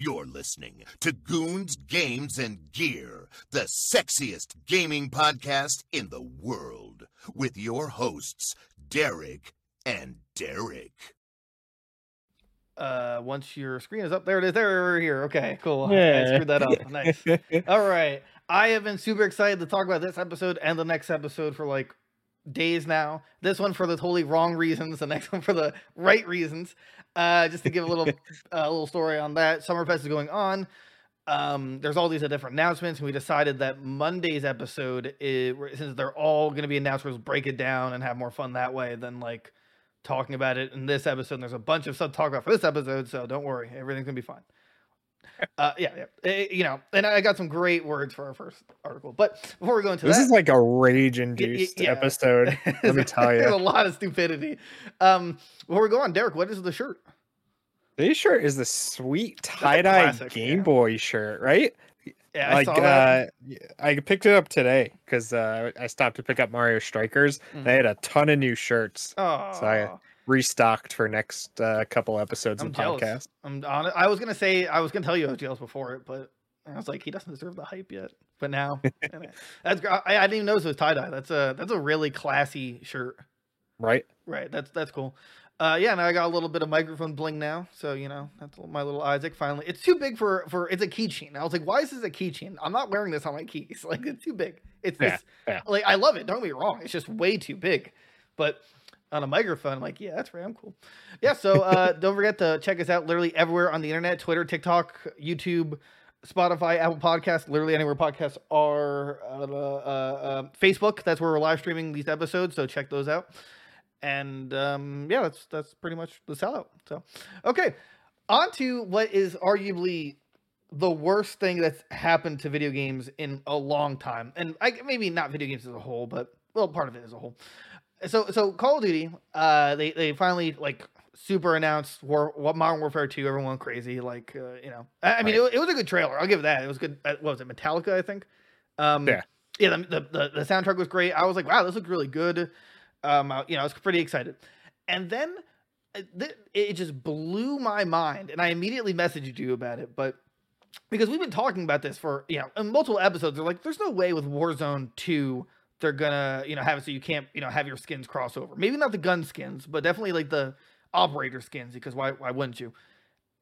You're listening to Goons, Games, and Gear, the sexiest gaming podcast in the world, with your hosts, Derek and Derek. Uh, once your screen is up, there it is. There, we're here. Okay, cool. I Yeah. screwed that up. Nice. All right. I have been super excited to talk about this episode and the next episode for like days now. This one for the totally wrong reasons, the next one for the right reasons. Uh, just to give a little a little story on that. Summerfest is going on. Um, there's all these different announcements, and we decided that Monday's episode is since they're all going to be announced, we'll break it down and have more fun that way than like talking about it in this episode. And there's a bunch of stuff to talk about for this episode, so don't worry, everything's gonna be fine. Uh, yeah, yeah, Eh, you know, and I got some great words for our first article. But before we go into This that, is like a rage induced yeah. episode. Let me tell you, there's a lot of stupidity. Um, before we go on, Derek, what is the shirt? This shirt is the sweet tie dye Game yeah. Boy shirt, right? Yeah, I like saw that. uh I picked it up today because uh, I stopped to pick up Mario Strikers. Mhm. They had a ton of new shirts Oh, so I- restocked for next uh, couple episodes I'm of jealous. podcast. I'm on I was gonna say I was gonna tell you I was jealous before it, but I was like, he doesn't deserve the hype yet. But now, that's I, I didn't even notice it was tie dye. That's a that's a really classy shirt. Right? Right. That's that's cool. Uh, yeah, and I got a little bit of microphone bling now, so you know that's my little Isaac. Finally, it's too big for for it's a keychain. I was like, why is this a keychain? I'm not wearing this on my keys. Like it's too big. It's Yeah, this, yeah. like I love it. Don't get me wrong. It's just way too big, but on a microphone, I'm like, yeah, that's right. I'm cool. Yeah. So uh, don't forget to check us out literally everywhere on the internet: Twitter, TikTok, YouTube. Spotify, Apple Podcasts, literally anywhere podcasts are. Uh, uh, uh, Facebook, that's where we're live streaming these episodes, so check those out and um, yeah, that's that's pretty much the sellout. So, okay, on to what is arguably the worst thing that's happened to video games in a long time, and I maybe not video games as a whole, but well, part of it as a whole. So, so Call of Duty, uh, they they finally like super announced War, Wa- Modern Warfare Two. Everyone went crazy, like uh, you know. I, I mean, it, it was a good trailer. I'll give it that. It was good. Uh, what was it? Metallica, I think. Um, Yeah. Yeah. The, the the the soundtrack was great. I was like, wow, this looked really good um I- you know i was pretty excited and then uh, th- it just blew my mind and i immediately messaged you about it but because we've been talking about this for you know in multiple episodes they're like there's no way with warzone 2 they're gonna you know have it so you can't you know have your skins cross over maybe not the gun skins but definitely like the operator skins because why why wouldn't you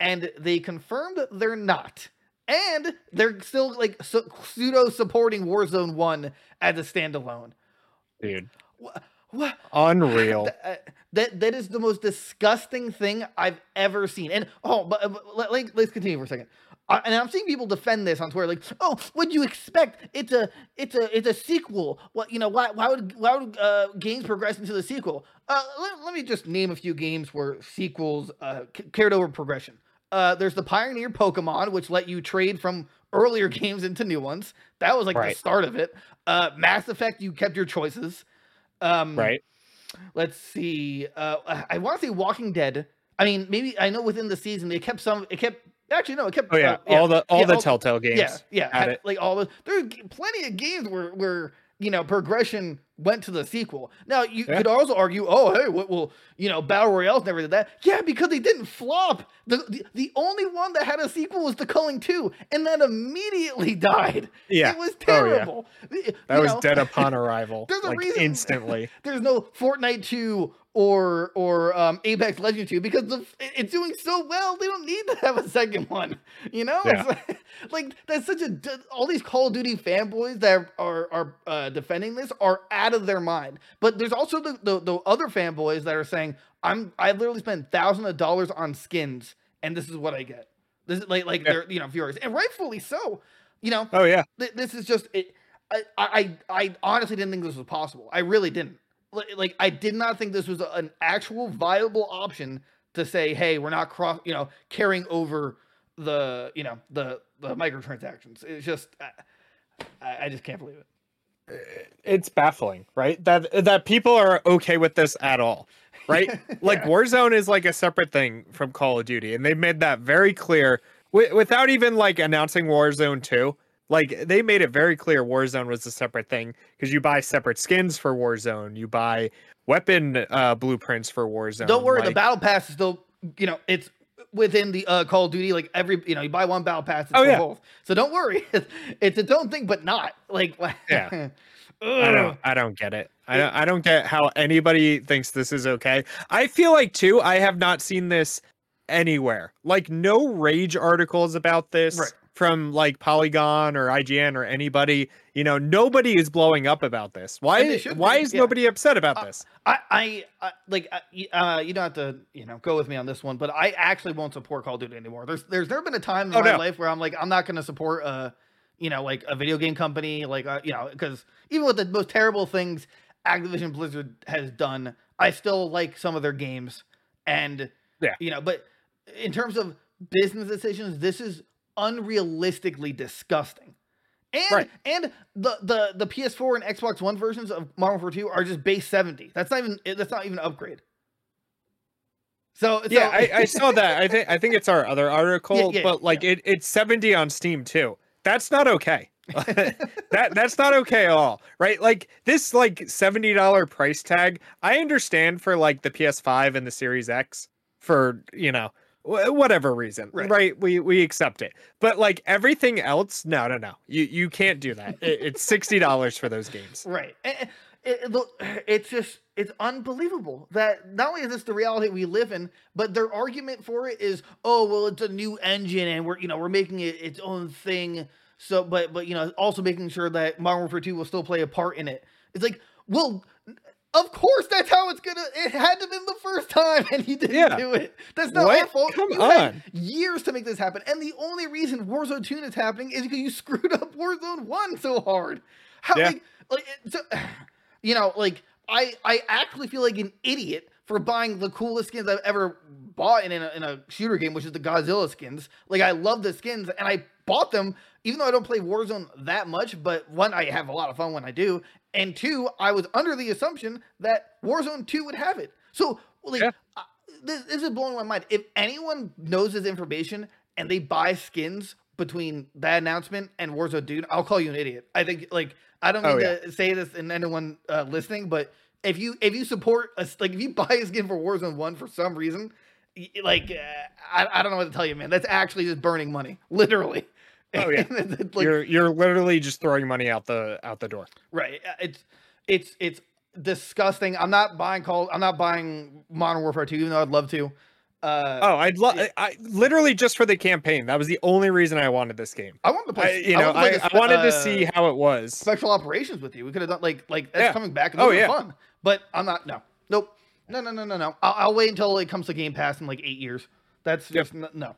and they confirmed they're not and they're still like su- pseudo supporting warzone 1 as a standalone Dude. what what Unreal. Th- uh, that that is the most disgusting thing I've ever seen. And oh, but, but let, let, us continue for a second. And I'm seeing people defend this on Twitter, like, "Oh, what'd you expect? It's a, it's a, it's a sequel. What you know? Why, why would, why would uh, games progress into the sequel? Uh, let, let me just name a few games where sequels uh, c- carried over progression. Uh, there's the Pioneer Pokemon, which let you trade from earlier games into new ones. That was like the start of it. Uh, Mass Effect, you kept your choices. Um, right? let's see uh i- i want to say walking dead i mean maybe i know within the season they kept some it kept actually no it kept Oh yeah. uh, all the all yeah, the all- Telltale games. yeah yeah had like all the there's g- plenty of games where where you know progression went to the sequel now you Yeah. could also argue oh hey what will you know battle royales never did that yeah because they didn't flop the, the the only one that had a sequel was the culling 2 and that immediately died Yeah. it was Oh, yeah. terrible That you was know, dead upon arrival. There's a like reason- instantly. there's no Fortnite 2 or or um, Apex Legends 2 because the, it's doing so well. They don't need to have a second one. You know, Yeah. It's like, like, that's such a all these Call of Duty fanboys that are are uh, defending this are out of their mind. But there's also the, the the other fanboys that are saying I'm I literally spent thousands of dollars on skins and this is what I get. This is like like Yeah. they're you know furious and rightfully so. You know, Oh yeah. th- this is just it. I, I I honestly didn't think this was possible. I really didn't. Like, I did not think this was an actual viable option to say, hey, we're not cross, you know, carrying over the, you know, the the microtransactions. It's just, I, I just can't believe it. Uh, it's baffling, right? That that people are okay with this at all. Right? Like Yeah. Warzone is like a separate thing from Call of Duty and they've made that very clear wi- without even like announcing Warzone 2. Like they made it very clear Warzone was a separate thing because you buy separate skins for Warzone, you buy weapon uh blueprints for Warzone. Don't worry, the battle pass is still, you know, it's within the uh, Call of Duty. Like every you know, you buy one battle pass, it's Oh, yeah. both. So don't worry, it's its own thing, but not like Yeah. I don't I don't get it. I don't I don't get how anybody thinks this is okay. I feel like too I have not seen this anywhere. Like no rage articles about this Right. From like Polygon or IGN or anybody. You know, nobody is blowing up about this. Why why be, is yeah. nobody upset about Uh, this? I, I, I like, uh, uh, you don't have to, you know, go with me on this one, but I actually won't support Call of Duty anymore. There's, there's never been a time in Oh, my no. life where I'm like, I'm not going to support, a, you know, like a video game company, like, uh, you know, because even with the most terrible things Activision Blizzard has done, I still like some of their games, and Yeah. you know, but in terms of business decisions, this is unrealistically disgusting. And Right. and the, the the PS4 and Xbox One versions of Modern Warfare 2 are just base 70. That's not even that's not even an upgrade. So, so Yeah, I, I saw that. I think I think it's our other article, yeah, but like it, it's 70 on Steam too. That's not okay. that that's not okay at all. Right? Like this like $70 price tag, I understand for like the PS5 and the Series X for, you know, whatever reason. Right. Right. We we accept it. But like everything else, no, no, no. You you can't do that. It, it's $60 for those games. Right. It, it, it's just it's unbelievable that not only is this the reality we live in, but their argument for it is, oh well, it's a new engine and we're you know we're making it its own thing. So, but but you know also making sure that Modern Warfare Two will still play a part in it. It's like, well, of course that's how it's gonna. It had to been the first time, and you didn't Yeah. do it. That's not What? our fault. Come you on. years to make this happen, and the only reason Warzone Two is happening is because you screwed up Warzone One so hard. How Yeah. like, like so, you know, like I I actually feel like an idiot for buying the coolest skins I've ever bought in a, in a shooter game, which is the Godzilla skins. Like I love the skins, and I bought them even though I don't play Warzone that much. But one, I have a lot of fun when I do, and two, I was under the assumption that Warzone Two would have it. So like. Yeah. I- this, this is blowing my mind. If anyone knows this information and they buy skins between that announcement and Warzone Dude, I'll call you an idiot. I think like I don't Oh, yeah. to say this in anyone uh, listening, but if you if you support us like if you buy a skin for Warzone One for some reason, like uh, I, I don't know what to tell you, man. That's actually just burning money, literally. Oh, yeah. Like, you're you're literally just throwing money out the out the door. Right. uh, It's it's it's disgusting. I'm not buying Call. I'm not buying Modern Warfare 2, even though I'd love to. Uh, Oh, I'd love. it- I literally just for the campaign. That was the only reason I wanted this game. I wanted to I, play. you know, wanted to play I, I wanted to uh, see how it was. special operations with you. We could have done like like that's Yeah. coming back. And Oh, yeah, fun. But I'm not. No, nope. No, no, no, no, no. I'll, I'll wait until it comes to Game Pass in like eight years. That's Yep. just n- no.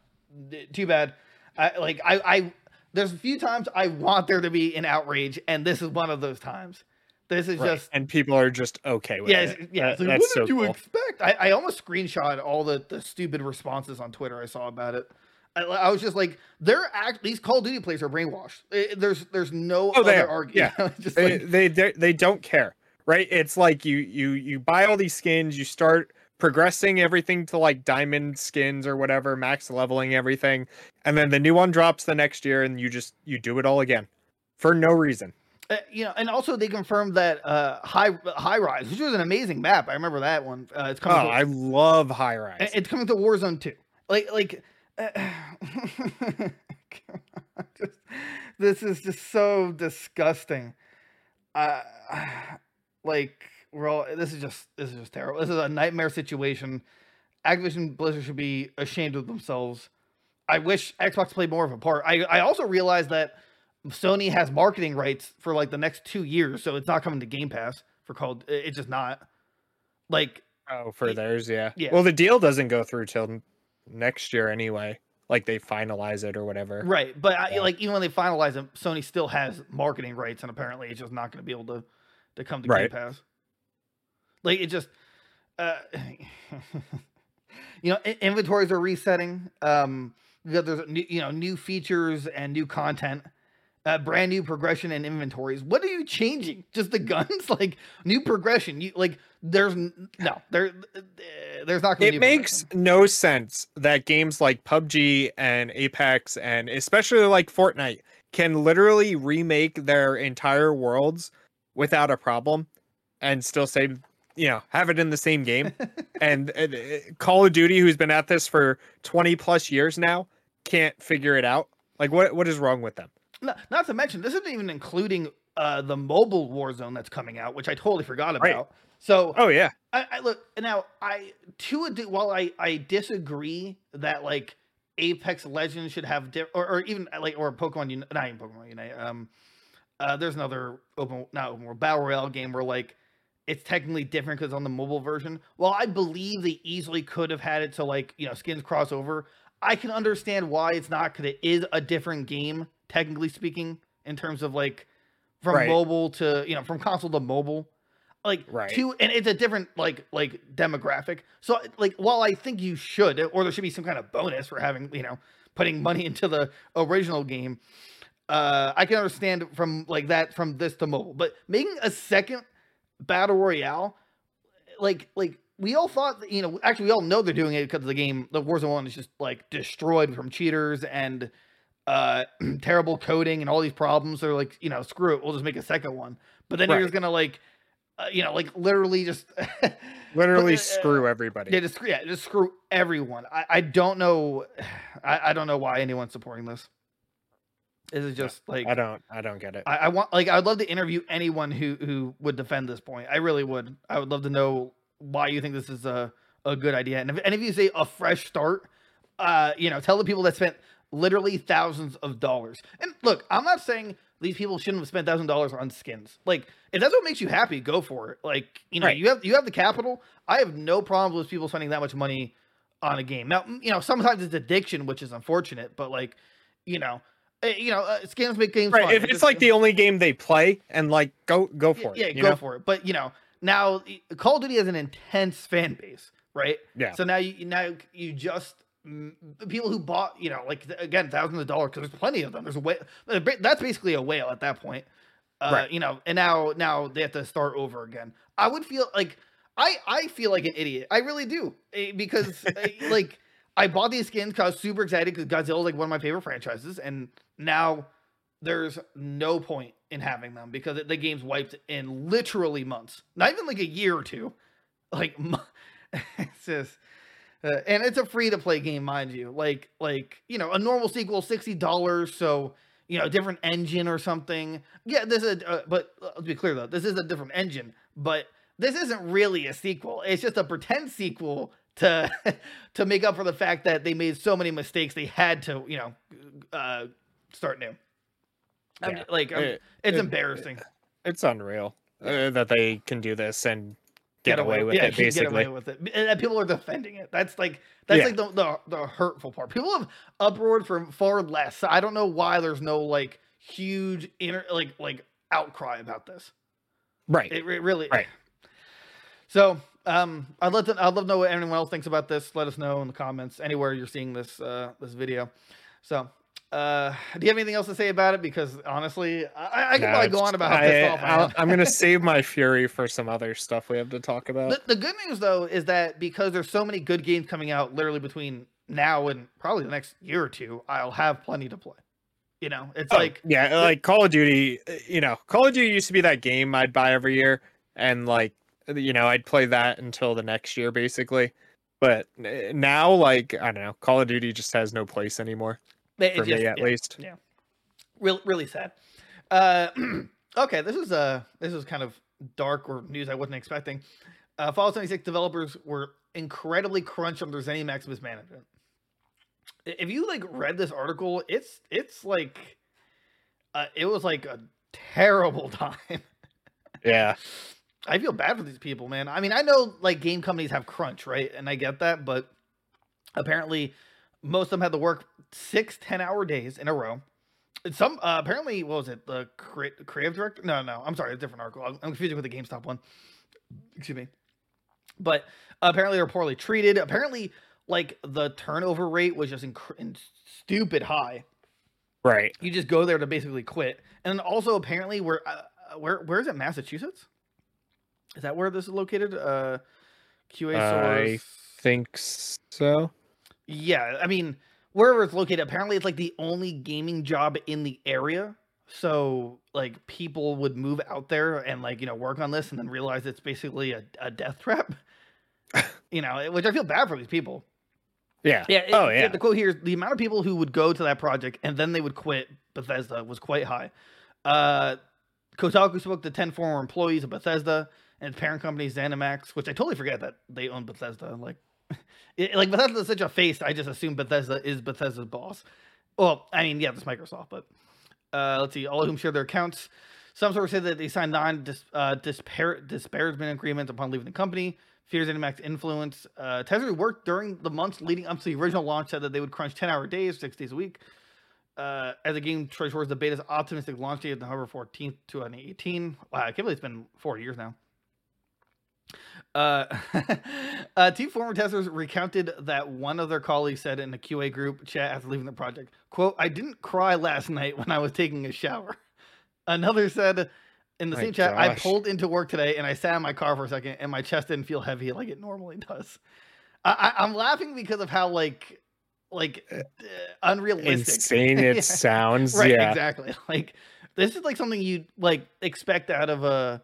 D- Too bad. I like I I. There's a few times I want there to be an outrage, and this is one of those times. This is Right, just and people are just okay with yeah, it. yeah. That- like, that's what so did you cool. expect? I, I almost screenshot all the, the stupid responses on Twitter I saw about it. I, I was just like, they're act these Call of Duty players are brainwashed. Eh, there's there's no Oh, other argument. just They, like, they they they don't care, right? It's like you you you buy all these skins, you start progressing everything to like diamond skins or whatever, max leveling everything, and then the new one drops the next year, and you just you do it all again for no reason. Uh, you know, and also they confirmed that uh, high high rise, which was an amazing map. I remember that one. Uh, it's Oh, coming. to, I love high rise. it's coming to Warzone too. Like like, uh, just, this is just so disgusting. Uh, like we're all. This is just this is just terrible. This is a nightmare situation. Activision Blizzard should be ashamed of themselves. I wish Xbox played more of a part. I I also realized that Sony has marketing rights for like the next two years, so it's not coming to Game Pass for called. It's just not. Like Oh, for Y- theirs, yeah. yeah. Well, the deal doesn't go through till next year anyway. Like they finalize it or whatever. right, but I, Yeah. like even when they finalize it, Sony still has marketing rights, and apparently it's just not going to be able to to come to Right. Game Pass. Like it just, uh, you know, inventories are resetting. Um, got there's new, you know new features and new content. Uh, brand new progression and inventories. What are you changing? Just the guns? like new progression? You like there's no there. There's not going to It makes progression. no sense that games like PUBG and Apex and especially like Fortnite can literally remake their entire worlds without a problem and still say you know have it in the same game. and uh, uh, Call of Duty, who's been at this for twenty plus years now, can't figure it out. Like what what is wrong with them? No, not to mention, this isn't even including uh, the mobile Warzone that's coming out, which I totally forgot about. Right. So, Oh yeah, I, I look now. I to a while I I disagree that like Apex Legends should have di- or, or even like or Pokemon Unite, not even Pokemon Unite. Um, uh, there's another open not open world battle royale game where like it's technically different because on the mobile version. Well, I believe they easily could have had it so like you know skins cross over. I can understand why it's not because it is a different game technically speaking in terms of like from Right. mobile to you know from console to mobile like Right. two and it's a different like like demographic so like while i think you should or there should be some kind of bonus for having you know putting money into the original game uh i can understand from like that from this to mobile but making a second battle royale like like we all thought that, you know actually we all know they're doing it because the game the warzone one is just like destroyed from cheaters and uh terrible coding and all these problems they're like you know screw it we'll just make a second one but then you're just gonna like uh, you know like literally just literally uh, screw everybody. yeah, just, screw- yeah, just screw everyone. I, I don't know. I, I don't know why anyone's supporting this. Is it just like I don't I don't get it. I, I want like I'd love to interview anyone who who would defend this point. I really would. I would love to know why you think this is a a good idea. And if and if you say a fresh start, uh, you know, tell the people that spent literally thousands of dollars. And look, I'm not saying these people shouldn't have spent thousand dollars on skins. Like, if that's what makes you happy, go for it. Like, you know, Right. you have you have the capital. I have no problems with people spending that much money on a game. Now, you know, sometimes it's addiction, which is unfortunate, but like, you know, you know, uh, skins make games right. fun. If It it's like the only game they play, and like go go for yeah, it. Yeah, go know? for it. But you know, now Call of Duty has an intense fan base, right? Yeah. So now you now you just people who bought, you know, like again thousands of dollars because there's plenty of them. There's a whale. That's basically a whale at that point. Uh, Right. You know, and now now they have to start over again. I would feel like I I feel like an idiot. I really do eh, because eh, like. I bought these skins because I was super excited because Godzilla is like one of my favorite franchises, and now there's no point in having them because the game's wiped in literally months, not even like a year or two. Like it's just, uh, and it's a free to play game, mind you. Like like you know a normal sequel sixty dollars, so you know a different engine or something. Yeah, this is, uh, but uh, let's be clear though, this is a different engine, but this isn't really a sequel. It's just a pretend sequel to to make up for the fact that they made so many mistakes they had to you know uh, start new. I'm Yeah. like I'm- It- it's it- embarrassing. It's unreal uh, that they can do this and get, away, with yeah, it. get Basically, away with it. And people are defending it. That's like that's Yeah. like the, the the hurtful part. People have uproared for far less. I don't know why there's no like huge inner like like outcry about this. right? It, re- really. Right. So, um, I'd love to I'd love to know what anyone else thinks about this. Let us know in the comments anywhere you're seeing this uh this video. So, uh, do you have anything else to say about it? Because honestly, I, I could No, probably go on about how I, off I I'm gonna save my fury for some other stuff we have to talk about. The, the good news though is that because there's so many good games coming out literally between now and probably the next year or two, I'll have plenty to play. You know, it's Oh, like yeah, like Call of Duty. uh, You know, Call of Duty used to be that game I'd buy every year, and like you know, I'd play that until the next year, basically. But uh, now, like I don't know, Call of Duty just has no place anymore it for just- me, at yeah, least. Yeah. Really really sad. Uh, okay, this is uh this is kind of dark or news I wasn't expecting. Uh, Fallout 76 developers were incredibly crunched under ZeniMax mismanagement. If you like read this article, it's it's like uh, it was like a terrible time. Yeah, I feel bad for these people, man. I mean, I know like game companies have crunch, right? And I get that, but apparently most of them had to work six 10 hour days in a row. And Some uh, apparently, what was it? The cre- creative director? No, no, I'm sorry, it's a different article. I'm confusing with the GameStop one. Excuse me. But apparently, they're poorly treated. Apparently, like the turnover rate was just inc- in stupid high right. you just go there to basically quit. And also apparently where uh, where where is it? Massachusetts? Is that where this is located? Uh QA I. Think so. Yeah, I mean wherever it's located, apparently it's like the only gaming job in the area. so like people would move out there and like you know work on this and then realize it's basically a, a death trap. you know, which I feel bad for these people. Yeah. Yeah. it- oh it- yeah. The quote here is the amount of people who would go to that project and then they would quit Bethesda was quite high. Uh, Kotaku spoke to 10 former employees of Bethesda and its parent company ZeniMax, which I totally forget that they own Bethesda. Like, like Bethesda is such a face. I just assume Bethesda is Bethesda's boss. Well, I mean, yeah, that's Microsoft, but uh, let's see. All of whom share their accounts. Some sources say that they signed non uh, agreements upon leaving the company. Fears ZeniMax influence. Uh, worked during the months leading up to the original launch said that they would crunch 10 hour days, six days a week. Uh, as the game towards the beta's optimistic launch date of November 14th, 2018. Wow, I can't believe it's been four years now. Uh, uh, two former testers recounted that one of their colleagues said in a QA group chat after leaving the project, "quote I didn't cry last night when I was taking a shower." Another said in the My same chat, "I pulled into work today and I sat in my car for a second, and my chest didn't feel heavy like it normally does." I, I, I'm laughing because of how like like uh, unrealistic, Insane it Yeah. sounds. right yeah. exactly like this is like something you like expect out of a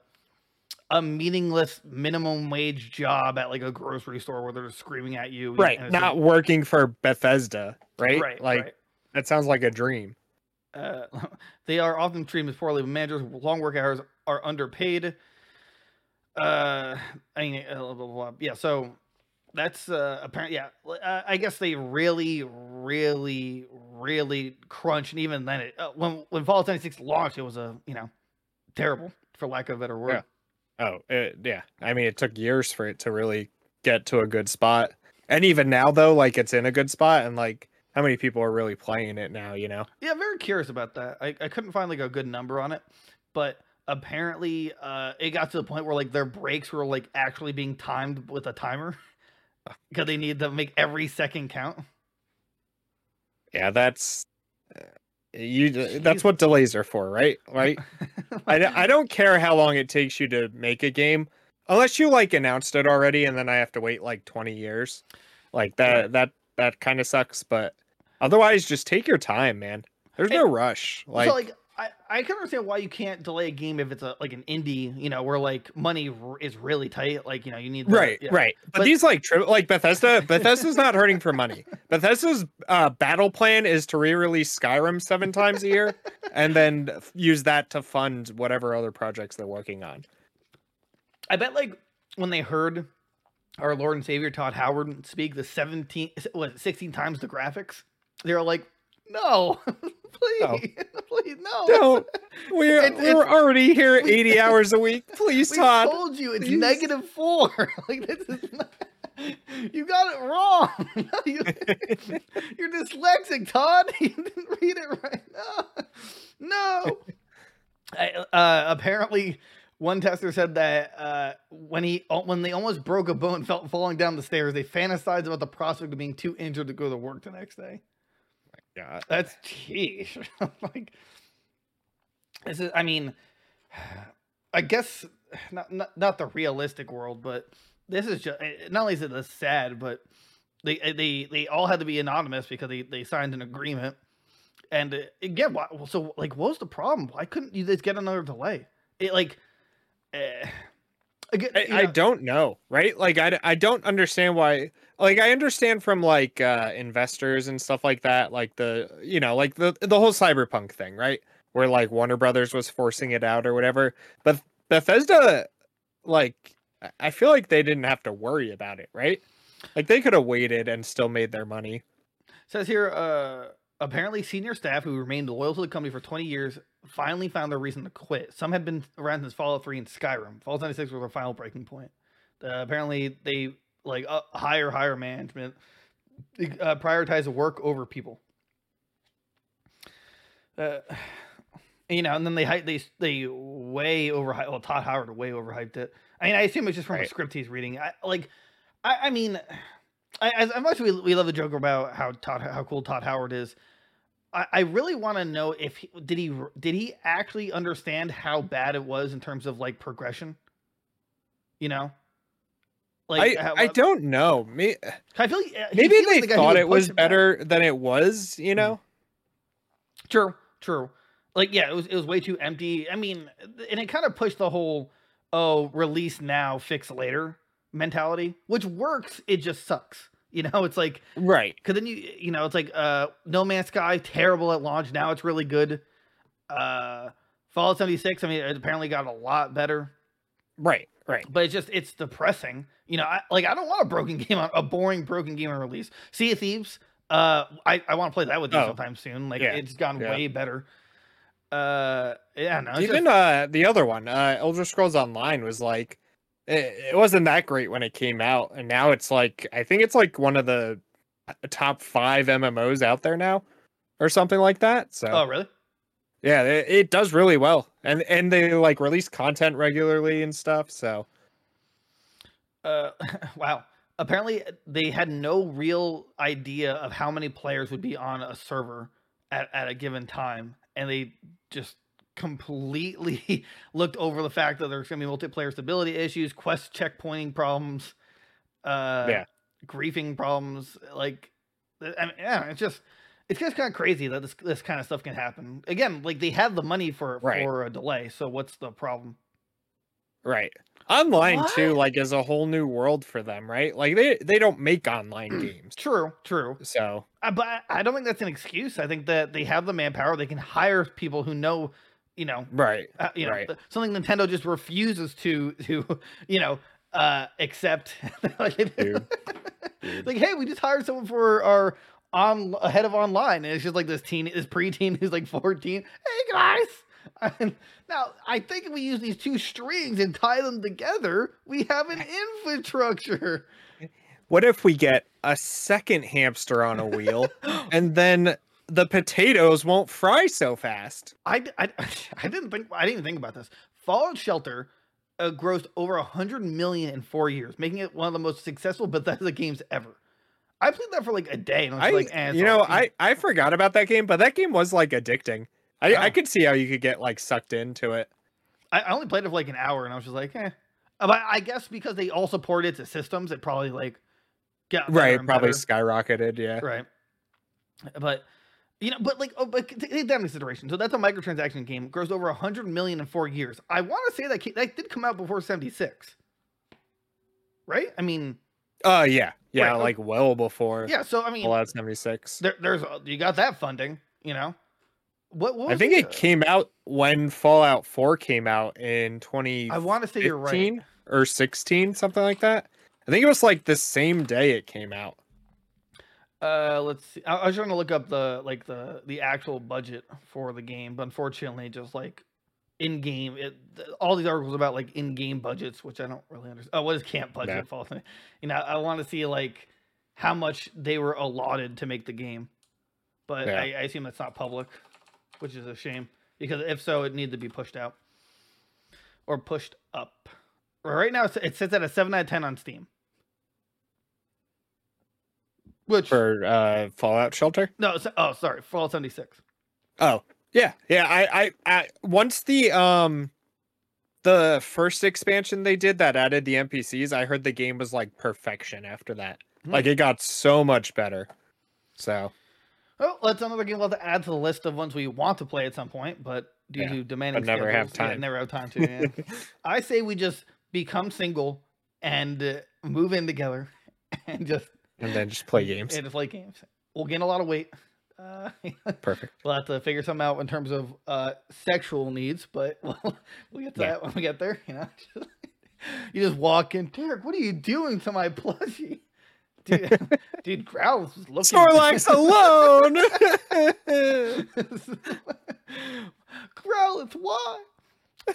a meaningless minimum wage job at like a grocery store where they're screaming at you Right. Not working for Bethesda, right? right Like right. that sounds like a dream. Uh, they are often treated as poorly managers long work hours are underpaid uh i mean uh, blah, blah, blah. yeah so that's uh apparently yeah uh, i guess they really really really crunch and even then it uh, when when fallout 76 launched it was a you know terrible for lack of a better word Oh, it, yeah. I mean, it took years for it to really get to a good spot. And even now, though, like it's in a good spot, and like how many people are really playing it now? You know? Yeah, I'm very curious about that. I, I couldn't find like a good number on it, but apparently uh it got to the point where like their breaks were like actually being timed with a timer because they need to make every second count. Yeah, that's you. That's what delays are for, right? Right. I I don't care how long it takes you to make a game, unless you like announced it already, and then I have to wait like twenty years. Like that. Right. That that kind of sucks. But otherwise, just take your time, man. There's no rush. Like, so like I, I can understand why you can't delay a game if it's a like an indie, you know, where like money r- is really tight. Like you know you need the- right, yeah. right. But, But- these like tri- like Bethesda. Bethesda's not hurting for money. Bethesda's uh, battle plan is to re-release Skyrim seven times a year, and then use that to fund whatever other projects they're working on. I bet like when they heard our Lord and Savior Todd Howard speak the 17 what 16 times the graphics, they were like, no, please, please, no. Don't. We're It's- we're it's- already here eighty hours a week. Please, We Todd. told you it's please. negative four. like this is not, you got it wrong. you, you're dyslexic, Todd. You didn't read it right. No, no. I, uh, apparently, one tester said that uh, when he when they almost broke a bone, felt falling down the stairs, they fantasized about the prospect of being too injured to go to work the next day. Yeah. That's jeez. like this is I mean I guess not, not not the realistic world, but this is just not only is it this sad, but they they they all had to be anonymous because they they signed an agreement. And uh, again, why, so like, what was the problem? Why couldn't you just get another delay? It like, uh, again, I, I don't know, right? Like I, I don't understand why. Like I understand from like uh investors and stuff like that, like the you know like the the whole cyberpunk thing, right? Where like Warner Brothers was forcing it out or whatever. But Bethesda, like I- feel like they didn't have to worry about it, right? Like they could have waited and still made their money. Says here, uh, apparently senior staff who remained loyal to the company for 20 years finally found their reason to quit. Some had been around since Fallout 3 and Skyrim. Fallout 76 was their final breaking point. Uh, apparently, they like uh, higher, higher management uh, prioritize work over people. Uh, you know, and then they they they way overhyped. Well, Todd Howard way overhyped it. I mean, I assume it's just from a Right. script he's reading. I like, I, I mean, I, as, as much as we, we love the joke about how Todd how cool Todd Howard is, I, I really want to know if he, did he did he actually understand how bad it was in terms of like progression. You know, I how- I don't know. May- I feel like, uh, Maybe like they who thought it was push back. better than it was. You know. True, true. like yeah, it was it was way too empty. I mean, and it kind of pushed the whole oh release now, fix later mentality, which works. It just sucks. You know, it's like Right. because then you you know it's like uh No Man's Sky terrible at launch. Now it's really good. Uh, Fallout 76. I mean, it apparently got a lot better, Right. Right. but it's just it's depressing. You know, I, like I don't want a broken game on a boring broken game on release. Sea of Thieves. Uh, I I want to play that with you Oh. sometime soon. Like Yeah, it's gone yeah. way better. Uh, yeah, no, Even just, uh the other one, uh Elder Scrolls Online was like it, it wasn't that great when it came out, and now it's like I think it's like one of the uh, top five MMOs out there now, or something like that. So oh really? Yeah, it, it does really well, and and they like release content regularly and stuff. So Uh, wow. Apparently, they had no real idea of how many players would be on a server at, at a given time, and they just completely looked over the fact that there's going to be multiplayer stability issues, quest checkpointing problems, uh, Yeah. griefing problems. Like, I mean, yeah, it's just it's just kind of crazy that this this kind of stuff can happen. Again, like they had the money for Right. for a delay, so what's the problem? right, online too, like is a whole new world for them, right? Like they they don't make online games, True, true. so Uh, but I- I don't think that's an excuse. I think that they have the manpower. They can hire people who know, you know, right, uh, you know, Right. something Nintendo just refuses to to you know uh accept. like, Dude. Dude. like, hey, we just hired someone for our on ahead of online, and it's just like this teen, this preteen who's like fourteen. Hey guys. And now I think if we use these two strings and tie them together, we have an infrastructure. What if we get a second hamster on a wheel, and then the potatoes won't fry so fast? I, I, I didn't think I didn't think about this. Fallout Shelter uh, grossed over a hundred million in four years, making it one of the most successful Bethesda games ever. I played that for like a day, and I I, was like, eh, you know. I I forgot about that game, but that game was like addicting. I. I could see how you could get like sucked into it. I, I only played it for like an hour, and I was just like, eh. Uh, But I guess because they all supported it to systems, it probably like got Right, probably better. skyrocketed. Yeah. right. But you know, but like, oh, but take that into consideration. So that's a microtransaction game, grossed over a hundred million in four years. I want to say that that did come out before seventy six, right? I mean, uh, yeah, yeah, Right, like well before yeah. So I mean, Fallout seventy six. there, there's you got that funding, you know. What, what I think the, it came out when Fallout four came out in twenty I want to say you're right. or sixteen, something like that. I think it was like the same day it came out. Uh, let's see. I, I was trying to look up the like the the actual budget for the game, but unfortunately, just like in game, all these articles about like in game budgets, which I don't really understand. Oh, what is camp budget? Yeah. Falls in- You know, I want to see like how much they were allotted to make the game, but Yeah. I, I assume that's not public, which is a shame because if so, it needed to be pushed out or pushed up. Right now, it sits at a seven out of ten on Steam. Which for uh Fallout Shelter. no, oh sorry, Fallout seventy six. Oh yeah, yeah. I, I, I once the um the first expansion they did that added the NPCs, I heard the game was like perfection after that. Hmm. Like it got so much better. So Oh, that's another game we'll have to add to the list of ones we want to play at some point, but due Yeah, to demanding never have schedules, yeah, time. never have time to. Yeah. I say we just become single and uh, move in together and just and then just play games. and just play games. We'll gain a lot of weight. Uh, Perfect. we'll have to figure something out in terms of uh, sexual needs, but we'll, we'll get to Yeah. that when we get there. You know, you just walk in, Derek. What are you doing to my plushie? Dude, dude, Growl's was looking. Snorlax alone. Growl, it's why.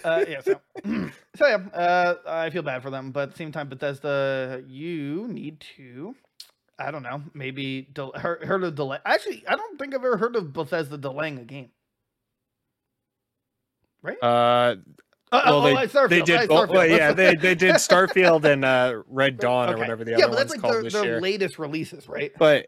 Uh, yeah, so, so yeah, uh, I feel bad for them, but at the same time, Bethesda, you need to, I don't know, maybe del- heard, of delay. Actually, I don't think I've ever heard of Bethesda delaying a game. Right? uh, Uh, well, oh, they, oh, they did. Both, well, yeah, they they did Starfield and uh, Red Dawn or whatever the yeah, other but that's one's like called their, this their year. latest releases, right? But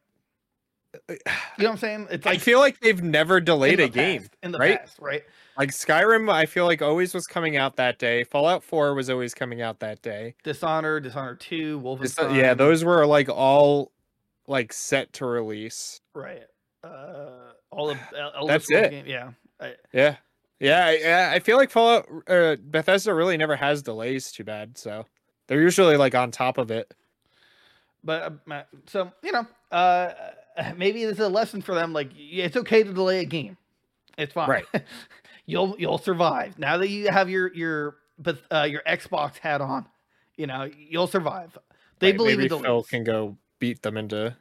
You know what I'm saying? It's like, I feel like they've never delayed a game. in the right? past, right? Like Skyrim, I feel like always was coming out that day. Fallout 4 was always coming out that day. Dishonored, Dishonored Two, Just- Wolfenstein. yeah, those were like all like set to release. Right. Uh, all of Elder That's Scrolls it. Game, yeah. I, Yeah. Yeah, I- yeah. I feel like Fallout uh, Bethesda really never has delays too bad, so they're usually like on top of it. but uh, so you know, uh, maybe this is a lesson for them. Like it's okay to delay a game. It's fine. Right. you'll you'll survive now that you have your your but uh, your Xbox hat on. You know you'll survive. They Right, believe maybe in Phil can go beat them into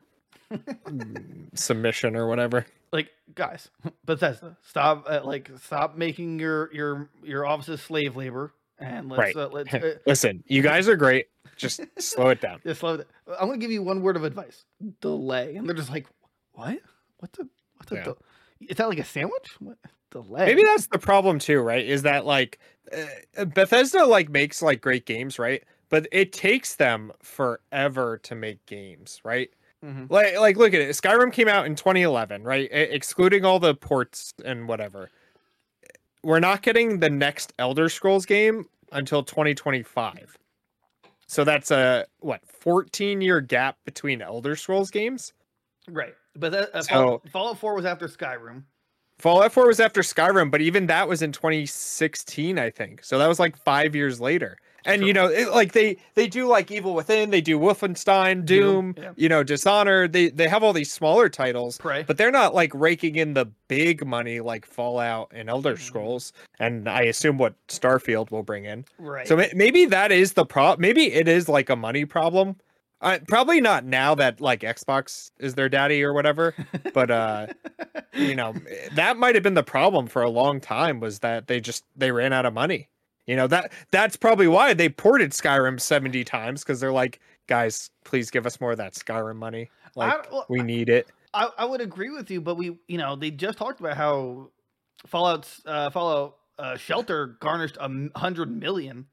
submission or whatever. like guys bethesda stop uh, like stop making your your your offices slave labor and let's Right. uh, let's uh, Listen, you guys are great. Just slow it down. just slow it- i'm gonna give you one word of advice delay and they're just like what what the what the Yeah. is that like a sandwich what delay Maybe that's the problem too, right? Is that like uh, Bethesda like makes like great games, right? But it takes them forever to make games, right? Mhm. Like like look at it. Skyrim came out in 2011, right? E- excluding all the ports and whatever. We're not getting the next Elder Scrolls game until 2025. So that's a what 14 year gap between Elder Scrolls games. right but that, uh, So- Fallout, Fallout 4 was after skyrim Fallout 4 was after Skyrim, but even that was in 2016, I think. So that was like five years later. And you know, it, like they they do like Evil Within, they do Wolfenstein, Doom, Doom, yeah. you know, Dishonored. They they have all these smaller titles, Prey. but they're not like raking in the big money like Fallout and Elder Mhm. Scrolls. And I assume what Starfield will bring in. right So ma- maybe that is the problem. Maybe it is like a money problem. Uh, probably not now that like Xbox is their daddy or whatever. But uh, you know, that might have been the problem for a long time was that they just they ran out of money. You know that that's probably why they ported Skyrim seventy times because they're like, guys, please give us more of that Skyrim money. Like well, we need it. I, I would agree with you, but we, you know, they just talked about how Fallout's uh, Fallout uh, Shelter garnished a hundred million.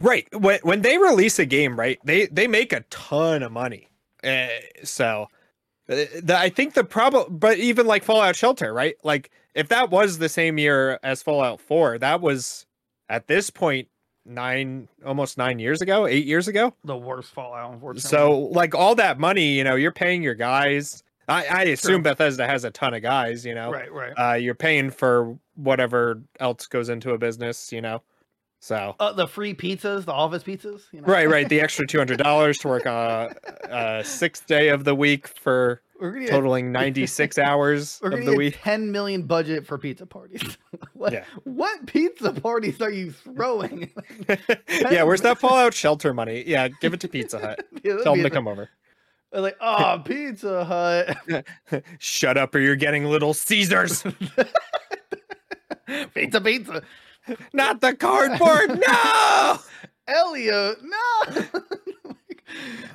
Right. When when they release a game, right, they they make a ton of money. Uh, so uh, the, I think the problem, but even like Fallout Shelter, right? Like if that was the same year as Fallout 4, that was at this point nine, almost nine years ago, eight years ago. The worst Fallout, unfortunately. So like all that money, you know, you're paying your guys. I, I assume Bethesda has a ton of guys, you know. right, right. Uh, you're paying for whatever else goes into a business, you know. So Uh, the free pizzas, the office pizzas. You know? Right, right. The extra two hundred dollars to work on a sixth day of the week for We're gonna get, totaling ninety six hours of the week. ten million budget for pizza parties. what, Yeah. what pizza parties are you throwing? yeah, where's that Fallout shelter money? Yeah, give it to Pizza Hut. Yeah, Tell them to come over. They're like, oh, Pizza Hut, Shut up, or you're getting Little Caesars. pizza, pizza. Not the cardboard. No. Elio, no.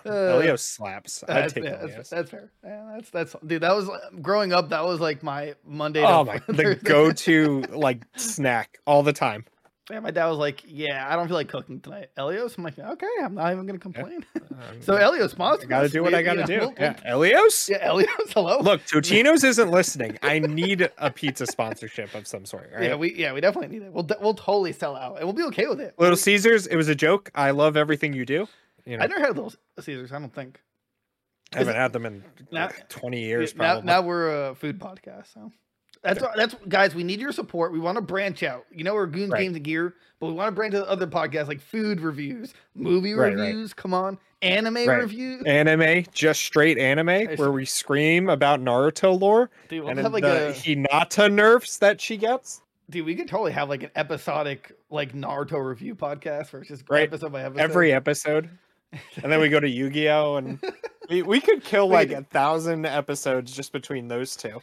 Uh, Elio slaps. I'd take yeah, Elio. that's, that's fair. Yeah, that's that's dude. That was growing up. That was like my Monday. Oh my, the go-to like snack all the time. Yeah, my dad was like, "Yeah, I don't feel like cooking tonight." Ellio's, I'm like, "Okay, I'm not even gonna complain." Um, so Ellio's, sponsor. I gotta do what I gotta do. Yeah, Ellio's. yeah, Ellio's. Hello. Look, Totino's isn't listening. I need a pizza sponsorship of some sort. Right? Yeah, we yeah we definitely need it. We'll we'll totally sell out, and we'll be okay with it. Little Caesars, it was a joke. I love everything you do. You know, I never had Little Caesars. I don't think. I haven't had them in Now- like, 20 years, now, now we're a food podcast, so that's that's guys. We need your support. We want to branch out. You know, we're Goons Right. Games and Gear, but we want to branch out to other podcasts like food reviews, movie Right, right. reviews. Come on, anime Right. reviews. anime, just straight anime, where we scream about Naruto lore Dude, we'll and have like the a Hinata nerfs that she gets. dude. We could totally have like an episodic like Naruto review podcast where it's just Right. episode by episode. Every episode. And then we go to Yu Gi Oh! and we, we could kill like a thousand episodes just between those two.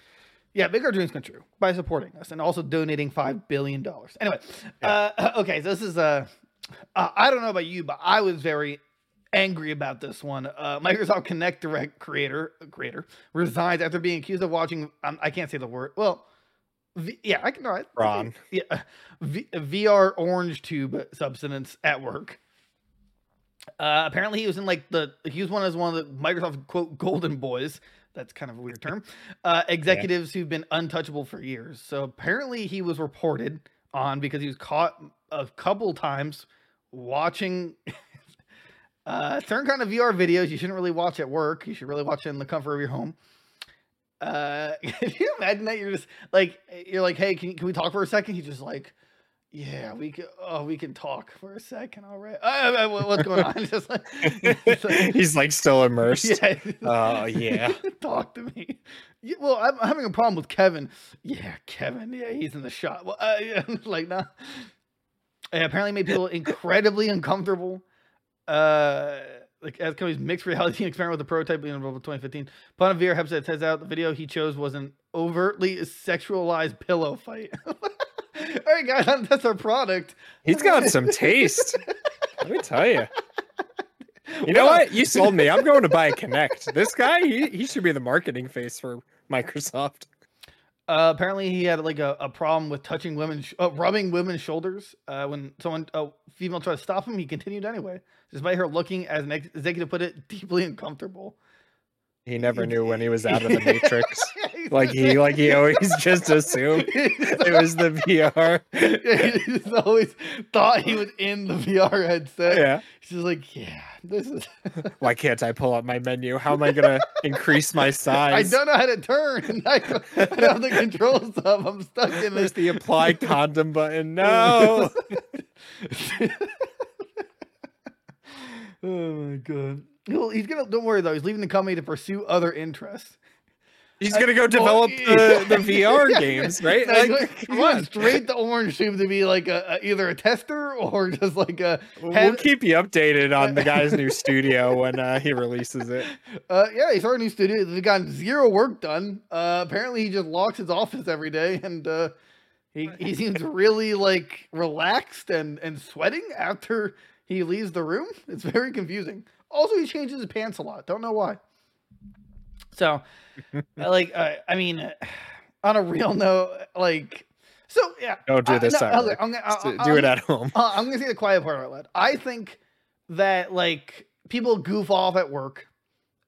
Yeah, make our dreams come true by supporting us and also donating five billion dollars. Anyway, uh, okay, so this is uh, uh, I don't know about you, but I was very angry about this one. Uh, Microsoft Kinect Direct creator creator resigns after being accused of watching. Um, I can't say the word. Well, v, yeah, I can. No, I- Ron. Yeah, v, VR orange tube substance at work. Uh, apparently, he was in like the he was one as one of the Microsoft quote golden boys. That's kind of a weird term. Uh, executives who've been untouchable for years. So apparently, he was reported on because he was caught a couple times watching uh, certain kind of VR videos. You shouldn't really watch at work. You should really watch it in the comfort of your home. Uh, can you imagine that you're just like you're like, hey, can, can we talk for a second? He's just like, yeah, we can. Oh, we can talk for a second. All right. Uh, what's going on? just like, He's like still immersed. yeah. Oh yeah. talk to me. Yeah, well, I'm having a problem with Kevin. Yeah, Kevin. Yeah, he's in the shot. Well, uh, yeah, like nah. It apparently made people incredibly uncomfortable. Uh, like as company's mixed reality experiment with the prototype being involved in 2015. Ponavir Hepset says out the video he chose was an overtly sexualized pillow fight. All right, guys, that's our product. He's got some taste. Let me tell you. You know what? You sold me. I'm going to buy a Kinect. This guy, he, he should be the marketing face for Microsoft. Uh, apparently, he had like a, a problem with touching women, sh- uh, rubbing women's shoulders. Uh, when someone, a female, tried to stop him, he continued anyway, despite her looking, as an ex- executive put it, deeply uncomfortable. He never knew when he was out of the Matrix. Like he, like he always just assumed it was the VR. he just always thought he was in the VR headset. Yeah. He's just like, yeah, this is. Why can't I pull up my menu? How am I gonna increase my size? I don't know how to turn. I don't, I don't have the controls up. I'm stuck in There's this. the apply condom button. Oh no. oh my god. Well, he's gonna. Don't worry though. He's leaving the company to pursue other interests. He's gonna go develop the, the VR games, right? Like, Like, he's going straight to Orange Tube to be like a, a, either a tester or just like a. We'll keep you updated on the guy's new studio when uh, he releases it. Uh, yeah, he started a new studio. He's gotten zero work done. Uh, apparently, he just locks his office every day, and uh, he he seems really like relaxed and and sweating after he leaves the room. It's very confusing. Also, he changes his pants a lot. Don't know why. So, like, uh, I mean, uh, on a real note, like, so yeah. Don't do I- this no, at okay, work. I'm gonna- I- I- do it I'm- at home. uh, I'm gonna say the quiet part out loud. I think that like people goof off at work,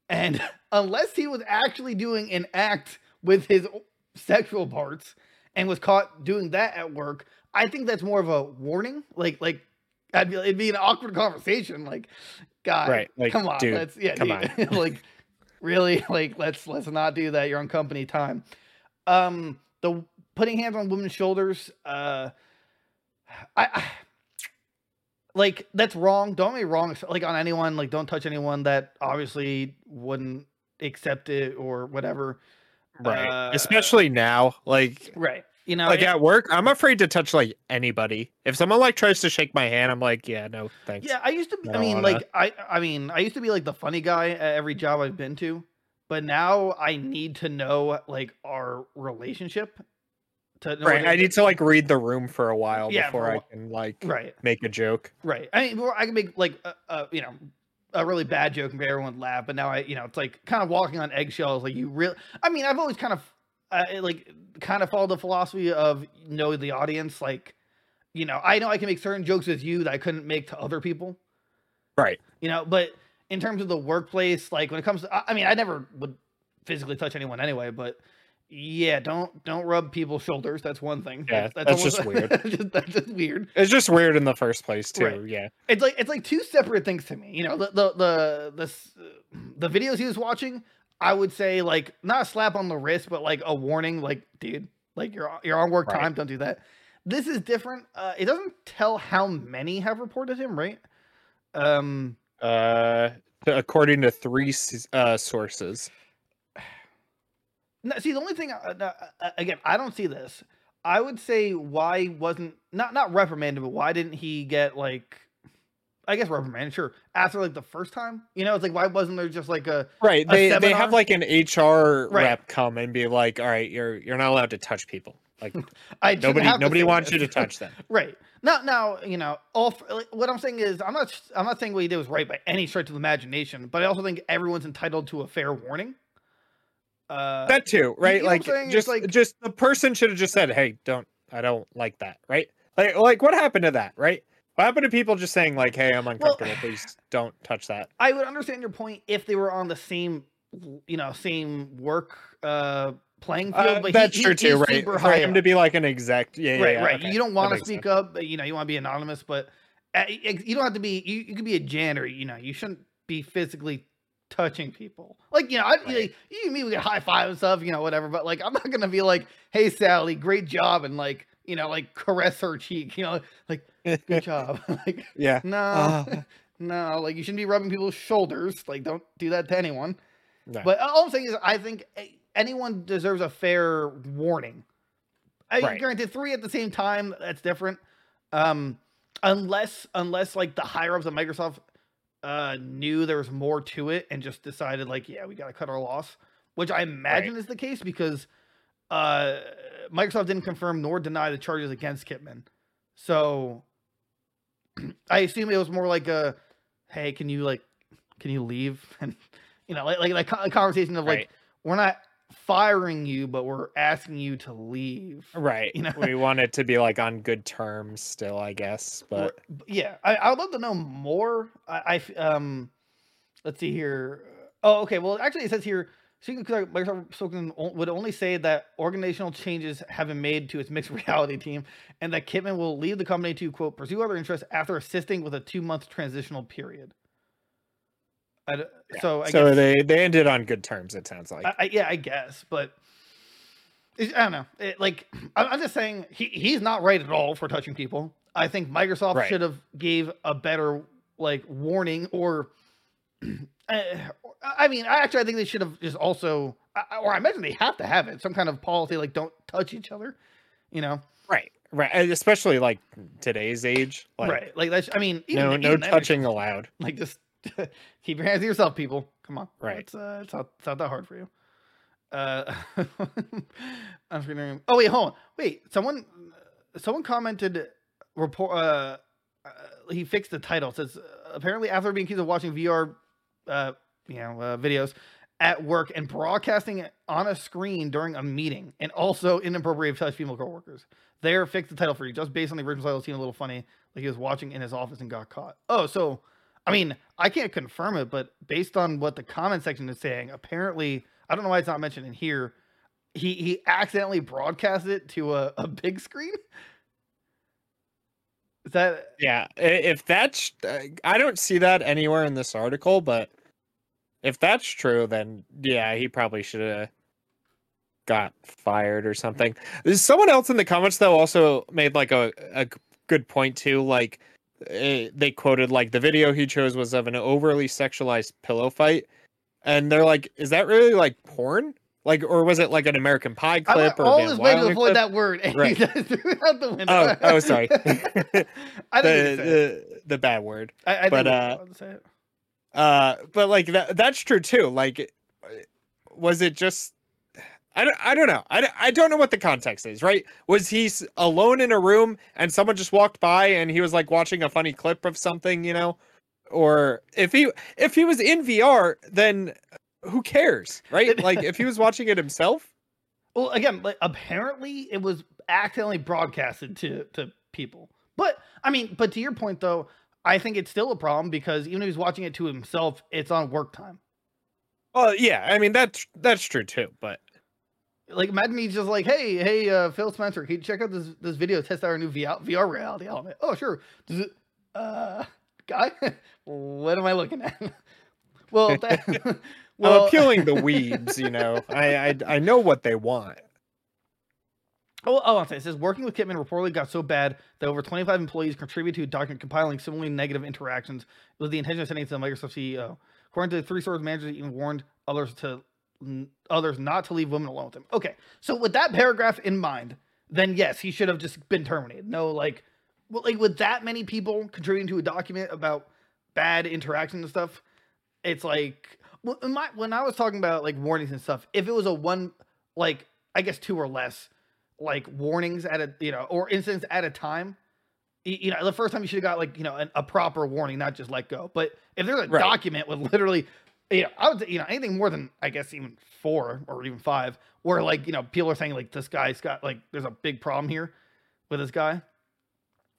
and unless he was actually doing an act with his sexual parts and was caught doing that at work, I think that's more of a warning. Like like I'd be, it'd be an awkward conversation. Like, guy, Right, like, come on, dude, let's yeah, come dude, like really, like let's let's not do that. You're on company time. Um, the putting hands on women's shoulders. Uh, I, I like that's wrong. Don't me wrong. Like on anyone, like don't touch anyone that obviously wouldn't accept it or whatever. Right. Uh, Especially now. Like Right. You know, like it- at work, I'm afraid to touch like anybody. If someone like tries to shake my hand, I'm like, yeah, no, thanks. yeah, I used to. Be, I I mean, wanna- like I, I mean, I used to be like the funny guy at every job I've been to, but now I need to know like our relationship. To know Right. I need to like read the room for a while Yeah, before for a I whi- can like Right. make a joke. Right. I mean, I can make like a, a you know a really bad joke and make everyone laugh, but now I you know it's like kind of walking on eggshells. Like you really, I mean, I've always kind of uh, like kind of follow the philosophy of know the audience. Like, you know, I know I can make certain jokes with you that I couldn't make to other people. Right. You know, but in terms of the workplace, like when it comes to, I- I mean, I never would physically touch anyone anyway, but. Yeah, don't don't rub people's shoulders. That's one thing. Yeah, that's just weird. that's, just, that's just weird. It's just weird in the first place too. Right. Yeah. It's like it's like two separate things to me. You know, the the the the, the videos he was watching, I would say like not a slap on the wrist, but like a warning, like dude, like you're you're on work Right. time, don't do that. This is different. Uh, it doesn't tell how many have reported him, right? Um, Uh according to three uh sources. no, see, the only thing uh, uh, uh, again, I don't see this. I would say why wasn't not not reprimanded, but why didn't he get like, I guess reprimanded, sure, after like the first time? You know, it's like why wasn't there just like a Right. a They they have like an HR Right. rep come and be like, "All right, you're you're not allowed to touch people. Like I nobody nobody wants this. you to touch them." right now, now you know. All like, what I'm saying is, I'm not. I'm not saying what he did was right by any stretch of the imagination, but I also think everyone's entitled to a fair warning. Uh, That too, right? know like just like- just the person should have just said, "Hey, don't I don't like that." Right? Like like what happened to that, right? What happened to people just saying like, "Hey, I'm uncomfortable. Please don't touch that." I would understand your point if they were on the same, you know, same work uh, playing field. Uh, but that's he- true he's too, right? For high him up. to be like an exec, yeah, yeah, right, yeah, right. okay, You don't want to speak sense. up. but, You know, you want to be anonymous, but uh, you don't have to be. You, you could be a janitor. You know, you shouldn't be physically touching people. Like, you know, I, Right. like, you and me, we get high five and stuff, you know, whatever. But like, I'm not gonna be like, "Hey, Sally, great job," and like, you know, like caress her cheek, you know, like, "Good job." like, yeah. no, Uh. no, like you shouldn't be rubbing people's shoulders. Like, don't do that to anyone. No. But all I'm saying is, I think anyone deserves a fair warning. I Right. granted, three at the same time, that's different. Um, unless, unless like the higher ups of Microsoft uh, knew there was more to it and just decided, like, yeah, we got to cut our loss, which I imagine is the case because uh, Microsoft didn't confirm nor deny the charges against Kipman. So I assume it was more like a, hey, can you like, can you leave? And you know, like like, like a conversation of like, Right. we're not firing you, but we're asking you to leave. Right. you know? we want it to be like on good terms still, I guess. But yeah, I, I would love to know more. I, I um, let's see here. Oh, okay. Well, actually, it says here. Microsoft spoken would only say that organizational changes have been made to its mixed reality team, and that Kipman will leave the company to quote pursue other interests after assisting with a two month transitional period. I d- so I so guess, they they ended on good terms. It sounds like. I, I, yeah, I guess, but I don't know. It, like, I'm, I'm just saying he, he's not right at all for touching people. I think Microsoft Right. should have gave a better like warning or. I mean, I actually I think they should have just also, or I imagine they have to have it some kind of policy like don't touch each other, you know? right. Right. and Especially like today's age. Like, right? Like that's. I mean, even, No no even it's touching allowed. Like just keep your hands to yourself, people. Come on. Right. It's uh, it's not, it's not that hard for you. Uh, I'm forgetting. Oh wait, hold on. Wait, someone, someone commented. Report. Uh, uh, he fixed the title. It says apparently after being accused of watching VR, uh, you know, uh, videos at work and broadcasting it on a screen during a meeting, and also inappropriate touch female coworkers. There, fixed the title for you just based on the original title. It seemed a little funny, like he was watching in his office and got caught. Oh, so I mean, I can't confirm it, but based on what the comment section is saying, apparently, I don't know why it's not mentioned in here. He he accidentally broadcast it to a, a big screen. That Yeah. If that's uh, I don't see that anywhere in this article, but if that's true, then yeah, he probably should have got fired or something. Someone else in the comments though also made like a a good point too. Like eh, they quoted like the video he chose was of an overly sexualized pillow fight, and they're like, is that really like porn? Like, or was it like an American Pie clip went or all Van this way to avoid clip? that word, Right. out the window. Oh, oh, sorry. I think the, the the bad word. I, I but, uh, to say it. Uh, but like that that's true too. Like, was it just? I don't, I don't know. I, don't- I don't know what the context is, right? Was he alone in a room and someone just walked by and he was like watching a funny clip of something, you know? Or if he if he was in VR, then who cares, right? Like if he was watching it himself, Well, again, like apparently it was accidentally broadcasted to to people. But I mean, but to your point though, I think it's still a problem because even if he's watching it to himself, it's on work time. well, yeah, I mean that's that's true too. But Like imagine he's just like, hey, hey, uh, Phil Spencer, can you check out this this video, test out our new VR, VR reality element? Oh, sure. Does it, uh, guy, what am I looking at? well, that, I'm well, appealing the weebs, you know. I, I I know what they want. Oh, oh, I'll say it says working with Kipman reportedly got so bad that over 25 employees contributed to a document compiling similarly negative interactions with the intention of sending it to the Microsoft CEO. According to the three source managers, even warned others to others not to leave women alone with him. Okay, so with that paragraph in mind, then yes, he should have just been terminated. No, like, well, like with that many people contributing to a document about bad interaction and stuff, it's like my, when I was talking about like warnings and stuff, if it was a one, like I guess two or less, like warnings at a you know or incidents at a time you know the first time you should have got like you know an, a proper warning not just let go but if there's a Right. document with literally you know i would say you know anything more than i guess even four or even five where like you know people are saying like this guy's got like there's a big problem here with this guy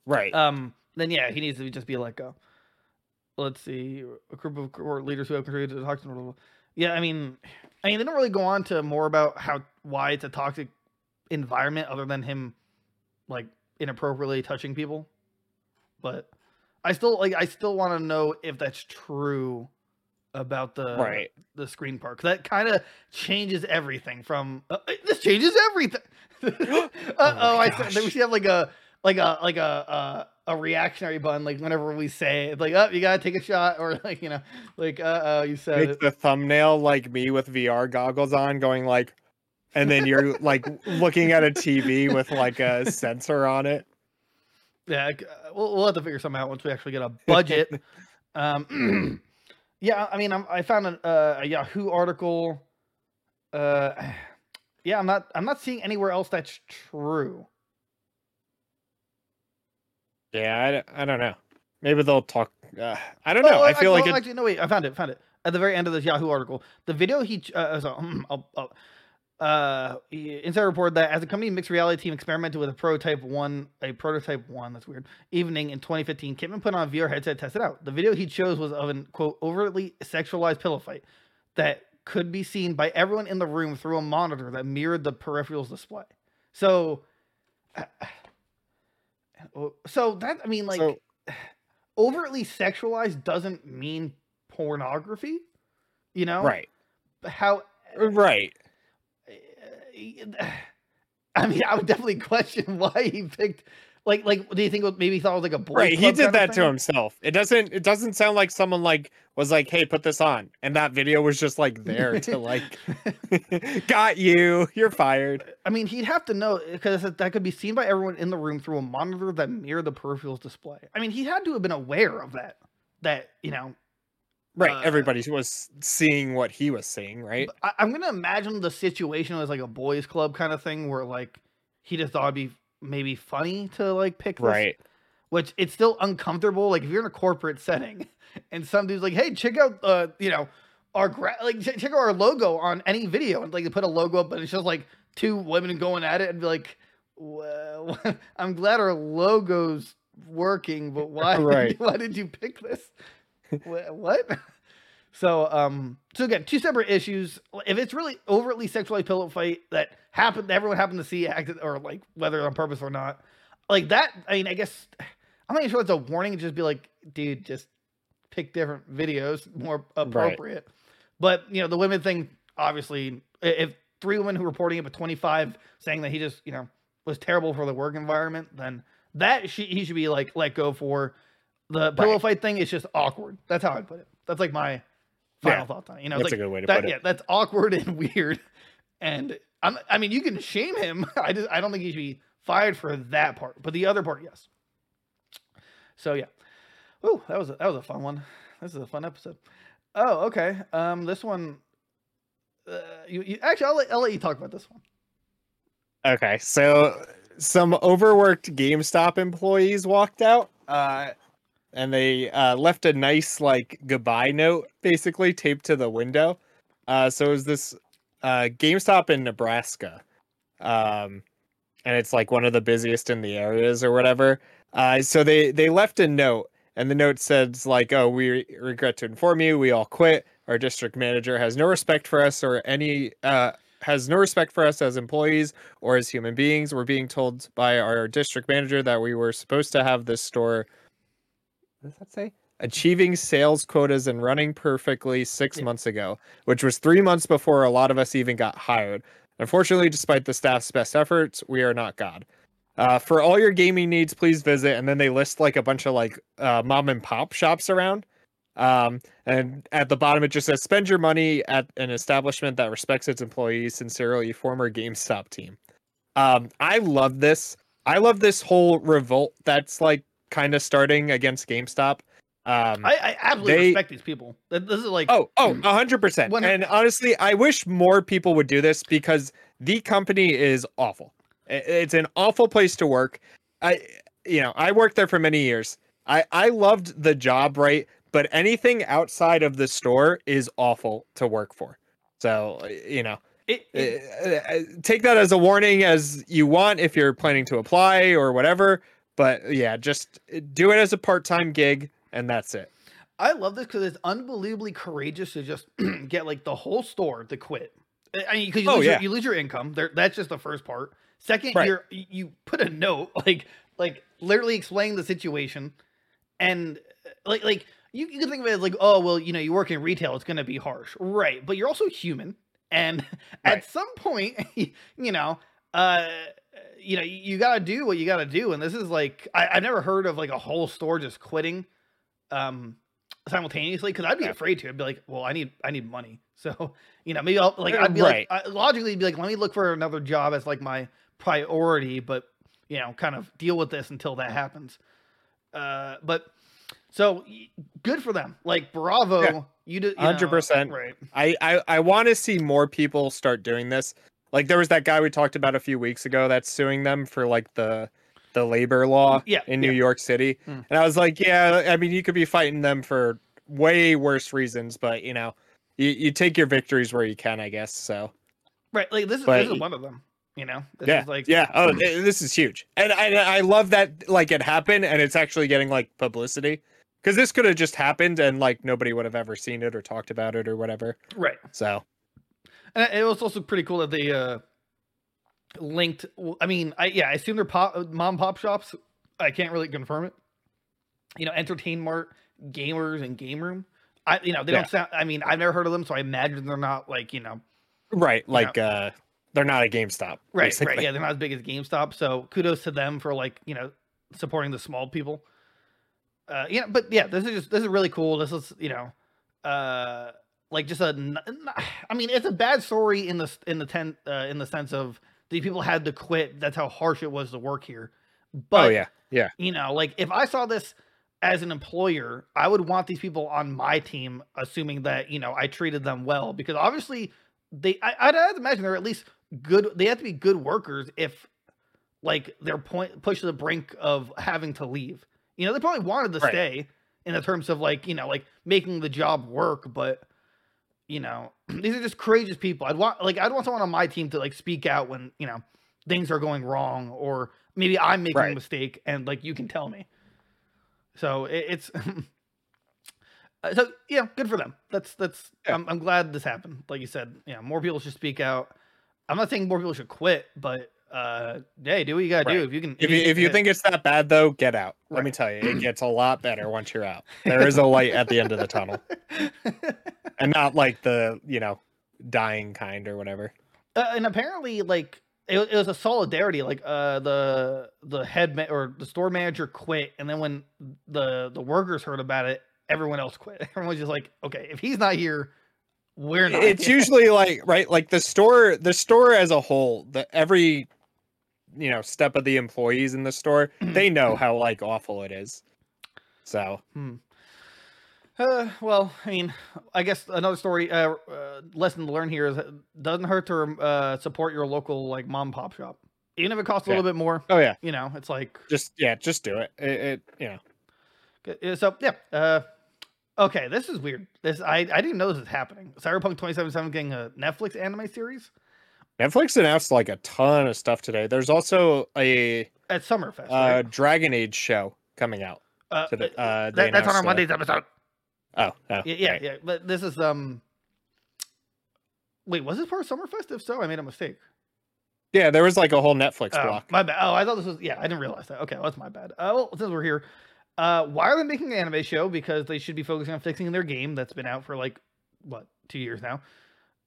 Right. um then yeah he needs to just be let go let's see a group of core leaders who have contributed to the toxic yeah i mean i mean they don't really go on to more about how why it's a toxic environment other than him like inappropriately touching people but i still like i still want to know if that's true about the Right. the screen part. 'Cause That kind of changes everything. From uh, uh, this changes everything. uh oh, I said we should have like a like a like a uh, a reactionary button. Like whenever we say it, like oh you gotta take a shot or like you know like uh oh you said Make the thumbnail like me with VR goggles on, going like, and then you're like looking at a TV with like a sensor on it. Yeah, uh, we'll, we'll have to figure something out once we actually get a budget. um, yeah, I mean, I'm, I found an, uh, a Yahoo article. Uh, yeah, I'm not. I'm not seeing anywhere else that's true. Yeah, I, I don't know. Maybe they'll talk. Uh, I don't know. Oh, I feel actually, like oh, it, actually, no, wait, I found it. Found it at the very end of this Yahoo article. The video he ch- uh, so, I'll, I'll, uh, he- Insider reported that as a company mixed reality team experimented with a prototype one, a prototype one, that's weird, evening in 2015, Kipman put on a VR headset to test it out. The video he chose was of an quote overtly sexualized pillow fight that could be seen by everyone in the room through a monitor that mirrored the peripherals display. So, Oh, so that I mean, like So- overtly sexualized doesn't mean pornography, you know? right, How uh, right. I mean, I would definitely question why he picked. Like, like, do you think maybe he thought it was like a boy? Right, he did that to himself. It doesn't. It doesn't sound like someone like was like, "Hey, put this on," and that video was just like there to like, got you. You're fired. I mean, he'd have to know because that could be seen by everyone in the room through a monitor that mirrored the peripherals display. I mean, he had to have been aware of that. That you know, Right, Uh, everybody was seeing what he was seeing. Right. I, I'm gonna imagine the situation was like a boys' club kind of thing, where like he just thought it'd be maybe funny to like pick this Right. which it's still uncomfortable. Like if you're in a corporate setting and some dude's like, "Hey, check out uh, you know, our gra- like check out our logo on any video," and like they put a logo up, and it's just like two women going at it, and be like, well, "I'm glad our logo's working, but why? Right. why did you pick this? What?" So, um, so again, two separate issues. If it's really overtly sexually pillow fight that happened, everyone happened to see acted, or like whether on purpose or not, like that. I mean, I guess I'm not even sure it's a warning. Just be like, dude, just pick different videos more appropriate. But you know, the women thing, obviously, if three women who reporting it, but 25 saying that he just, you know, was terrible for the work environment, then that she, he should be like let go for. The pillow Right. fight thing is just awkward. That's how I put it. That's like my final Yeah, thoughts on it. You know, That's like, a good way to that, put it. yeah, that's awkward and weird. And I'm, I mean, you can shame him. I just, I don't think he should be fired for that part, but the other part, yes. So yeah. Oh, that was a, that was a fun one. This is a fun episode. Oh, okay. Um, this one. Uh, you, you actually, I'll let, I'll let you talk about this one. Okay, so some overworked GameStop employees walked out, uh, and they uh, left a nice like goodbye note, basically taped to the window. Uh, so it was this uh, GameStop in Nebraska, um, and it's like one of the busiest in the areas or whatever. Uh, so they they left a note, and the note says like, "Oh, we re- regret to inform you, we all quit. Our district manager has no respect for us or any." Uh, has no respect for us as employees or as human beings. We're being told by our district manager that we were supposed to have this store. Does that say? Achieving sales quotas and running perfectly six Yeah. months ago, which was three months before a lot of us even got hired. Unfortunately, despite the staff's best efforts, we are not God. Uh, for all your gaming needs, please visit. And then they list like a bunch of like uh, mom and pop shops around. Um, and at the bottom, it just says spend your money at an establishment that respects its employees. Sincerely, former GameStop team. Um, I love this. I love this whole revolt that's like kind of starting against GameStop. Um, I, I absolutely They- respect these people. This is like, Oh, oh, a hundred percent. And honestly, I wish more people would do this because the company is awful. It's an awful place to work. I, you know, I worked there for many years. I I loved the job, right? But anything outside of the store is awful to work for. So you know, it, it- uh, uh, take that as a warning as you want if you're planning to apply or whatever. But yeah, just uh, do it as a part-time gig, and that's it. I love this because it's unbelievably courageous to just get like the whole store to quit. I- mean, because you, Oh, lose your- yeah. you lose your income. There, that's just the first part. Second, Right. you're you you put a note like like literally explaining the situation, and uh, like like you, you can think of it as like, oh well, you know, you work in retail, it's gonna be harsh, right? But you're also human, and Right. at some point, you know, uh, you know, you gotta do what you gotta do, and this is like, I, I've never heard of like a whole store just quitting, um, simultaneously because I'd be afraid to. I'd be like, well, I need, I need money, so you know, maybe I'll like, Uh, I'd be right. like, I, logically, be like, let me look for another job as like my priority, but you know, kind of deal with this until that happens. Uh, but so good for them. Like bravo, Yeah. you did you 100%. right. I I, I want to see more people start doing this. Like there was that guy we talked about a few weeks ago that's suing them for like the the labor law Yeah, in New yeah. York City. Mm. And I was like, yeah, I mean you could be fighting them for way worse reasons, but you know, you, you take your victories where you can, I guess. So Right, like this is But this is one of them. You know, this yeah, is like yeah. Oh, this is huge, and I I love that like it happened, and it's actually getting like publicity because this could have just happened, and like nobody would have ever seen it or talked about it or whatever. right. So And it was also pretty cool that they uh linked. I mean, I yeah, I assume they're pop, mom pop shops. I can't really confirm it. You know, Entertain Mart, Gamers, and Game Room. I you know they Yeah. don't sound. I mean, I've never heard of them, so I imagine they're not like you know right, like uh, they're not a GameStop, Right, basically. right. Yeah, they're not as big as GameStop. So kudos to them for like, you know, supporting the small people. Uh yeah, but yeah, this is just this is really cool. This is, you know, uh like just a i mean, it's a bad story in the in the ten uh, in the sense of these people had to quit. That's how harsh it was to work here. But oh yeah, yeah, you know, like if I saw this as an employer, I would want these people on my team, assuming that you know I treated them well, because obviously they, I, I'd, I'd imagine they're at least good. They have to be good workers if like they're point pushed to the brink of having to leave. You know, they probably wanted to Right. stay in the terms of like you know like making the job work, but you know these are just courageous people. I'd want like I'd want someone on my team to like speak out when you know things are going wrong or maybe I'm making a mistake and like you can tell me. So it, it's so yeah, good for them. That's that's Yeah. I'm I'm glad this happened. Like you said, yeah, more people should speak out. I'm not saying more people should quit, but uh, hey, do what you gotta do if you can. If you if you think it's that bad though, get out. Let me tell you, it gets a lot better once you're out. There is a light at the end of the tunnel, and not like the you know dying kind or whatever. Uh, and apparently, like it, it was a solidarity. Like uh, the the head ma- or the store manager quit, and then when the the workers heard about it, everyone else quit. Everyone was just like, okay, if he's not here, we're not. It's here." usually like right, like the store, the store as a whole, the every you know step of the employees in the store, they know how like awful it is. So Uh, well, I mean, I guess another story, uh, uh, lesson to learn here is it doesn't hurt to uh, support your local like mom pop shop, even if it costs a Yeah. little bit more. oh yeah, You know, it's like just yeah, just do it. It, it you know uh, so yeah. Uh, okay, this is weird. This I I didn't know this was happening. Cyberpunk 2077 getting a Netflix anime series Netflix announced like a ton of stuff today. There's also a at Summerfest. uh, right? Dragon Age show coming out. Uh, today. uh, Uh, that, that's on our uh, Monday's episode. Oh, oh Yeah, yeah, right. yeah. But this is um. Wait, was this part of Summerfest? If so, I made a mistake. Yeah, there was like a whole Netflix Oh, block. my bad. Oh, I thought this was. Yeah, I didn't realize that. Okay, well, that's my bad. Uh, well, since we're here, uh, why are they making an anime show? Because they should be focusing on fixing their game that's been out for like what two years now.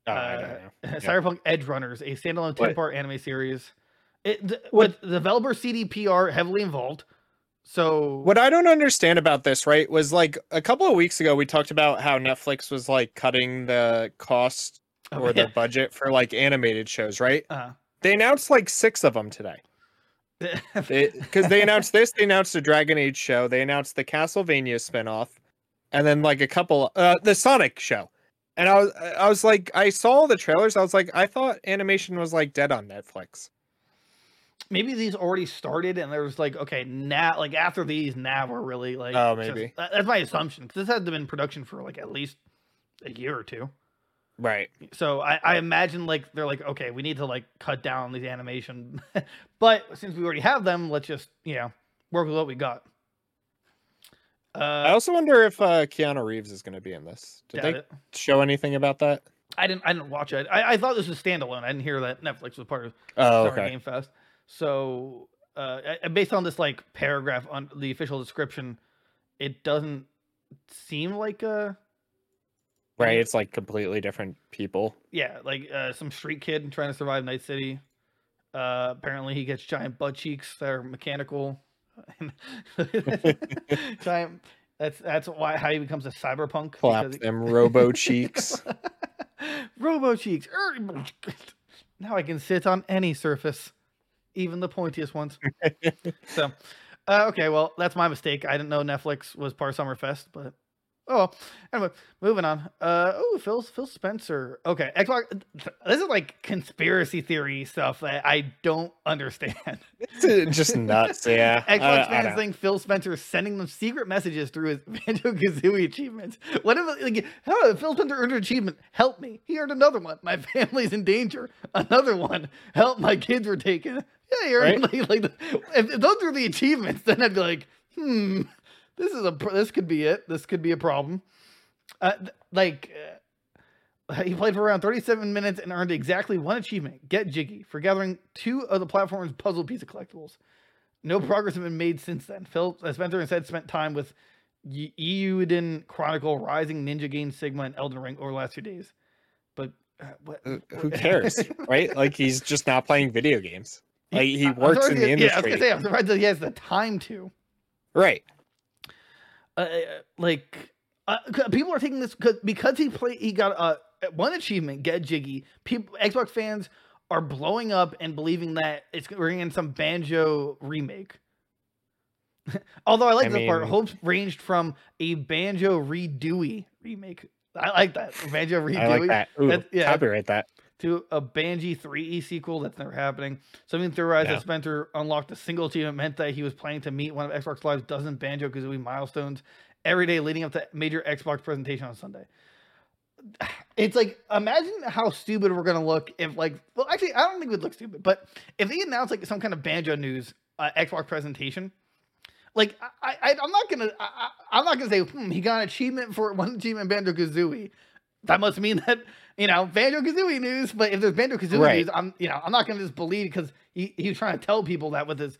Oh, I don't uh, know. Yeah. Cyberpunk Edgerunners, a standalone ten part anime series. It th- What- with developer CDPR heavily involved. So What I don't understand about this, right, was like a couple of weeks ago we talked about how Netflix was like cutting the cost Oh, or yeah. the budget for like animated shows, right? Uh, They announced like six of them today. Because they announced this, they announced a Dragon Age show, they announced the Castlevania spinoff, and then like a couple, uh, the Sonic show. And I was, I was like, I saw the trailers. I was like, I thought animation was like dead on Netflix. maybe these already started and there was like okay now like after these now we're really like Oh, just- maybe. that- that's my assumption because this had been in production for like at least a year or two Right. so I, I imagine like they're like okay we need to like cut down these animation but since we already have them let's just you know work with what we got I uh also wonder if uh, Keanu Reeves is going to be in this. Did they it. show anything about that? i didn't i didn't watch it I, I thought this was standalone i didn't hear that netflix was part of Oh, Summer okay. Game Fest. So, uh, I- I- based on this like paragraph on the official description, it doesn't seem like a Right. It's like completely different people. yeah, like uh, some street kid trying to survive Night City. Uh, apparently, he gets giant butt cheeks that are mechanical. giant. That's that's why how he becomes a cyberpunk. Clap he- them robo cheeks. Robo cheeks. Er, Now I can sit on any surface, even the pointiest ones. so, uh, okay, well, that's my mistake. I didn't know Netflix was part of Summerfest, but oh, well. anyway, moving on. Uh, oh, Phil Phil Spencer. Okay, Xbox. This is like conspiracy theory stuff that I don't understand. It's uh, just nuts. Yeah. Xbox fans think Phil Spencer is sending them secret messages through his Banjo Kazooie achievements. What if like, oh, Phil Spencer earned an achievement? Help me. He earned another one. My family's in danger. Another one. Help. My kids were taken. Yeah, he earned like, like the, if, if those are the achievements, then I'd be like, hmm, this is a this could be it. This could be a problem. Uh, like. Uh, he played for around 37 minutes and earned exactly one achievement, Get Jiggy, for gathering two of the platform's puzzle piece of collectibles. No progress has been made since then. Phil uh, Spencer instead spent time with Eiyuden Chronicle, Rising Ninja Gaiden Sigma, and Elden Ring over the last few days. But uh, what? Uh, Who cares, right? Like he's just not playing video games. Like he works in the he- Yeah, I was industry, gonna say, I'm surprised that he has the time to. right? Uh, like uh, people are taking this cause, because he played he got uh, one achievement get jiggy people xbox fans are blowing up and believing that it's we're getting some banjo remake although i like I this part mean- hopes ranged from a banjo redewey remake i like that banjo redewey I like that. Ooh, That's- yeah. copyright that. To a Banjo-Threeie sequel. That's never happening. Something theorized No. that Spencer unlocked a single achievement meant that he was planning to meet one of Xbox Live's dozen Banjo Kazooie milestones every day leading up to major Xbox presentation on Sunday. It's like imagine how stupid we're gonna look if like well actually I don't think we'd look stupid, but if they announce like some kind of banjo news uh, Xbox presentation, like I, I I'm not gonna I, I'm not gonna say hmm, he got an achievement for one achievement Banjo Kazooie. That must mean that you know Banjo Kazooie news. But if there's Banjo Kazooie Right. news, I'm you know I'm not gonna just believe because he he was trying to tell people that with his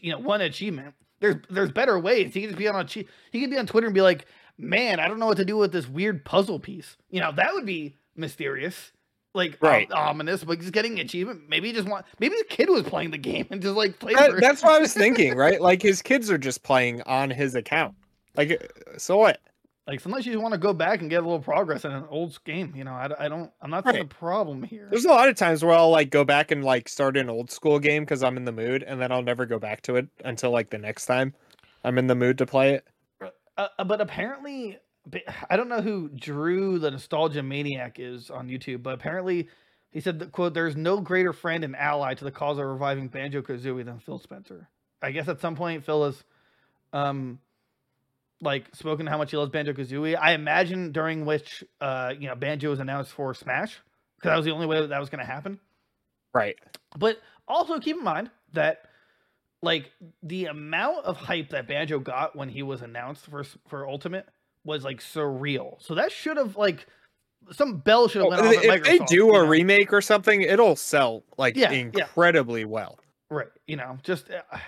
you know one achievement. There's there's better ways. He could just be on a he could be on Twitter and be like, man, I don't know what to do with this weird puzzle piece. You know that would be mysterious. Like Right. ominous, but just getting achievement. Maybe he just want. Maybe the kid was playing the game and just like played. That- that's what I was thinking, right? Like his kids are just playing on his account. Like, so what? Like sometimes you just want to go back and get a little progress in an old game. You know, I, I don't. I'm not seeing a problem here. There's a lot of times where I'll like go back and like start an old school game because I'm in the mood, and then I'll never go back to it until like the next time I'm in the mood to play it. Uh, uh, but apparently, I don't know who Drew the Nostalgia Maniac is on YouTube, but apparently he said that quote, "There's no greater friend and ally to the cause of reviving Banjo Kazooie than Phil Spencer." I guess at some point Phil has, um, like spoken how much he loves Banjo Kazooie. I imagine during which, uh, you know, Banjo was announced for Smash because that was the only way that, that was going to happen. Right. But also keep in mind that like the amount of hype that Banjo got when he was announced for for Ultimate was like surreal. So that should have like some bell should have went off at if they do you a know? remake or something, it'll sell like Yeah, yeah. incredibly well. right, you know, just uh,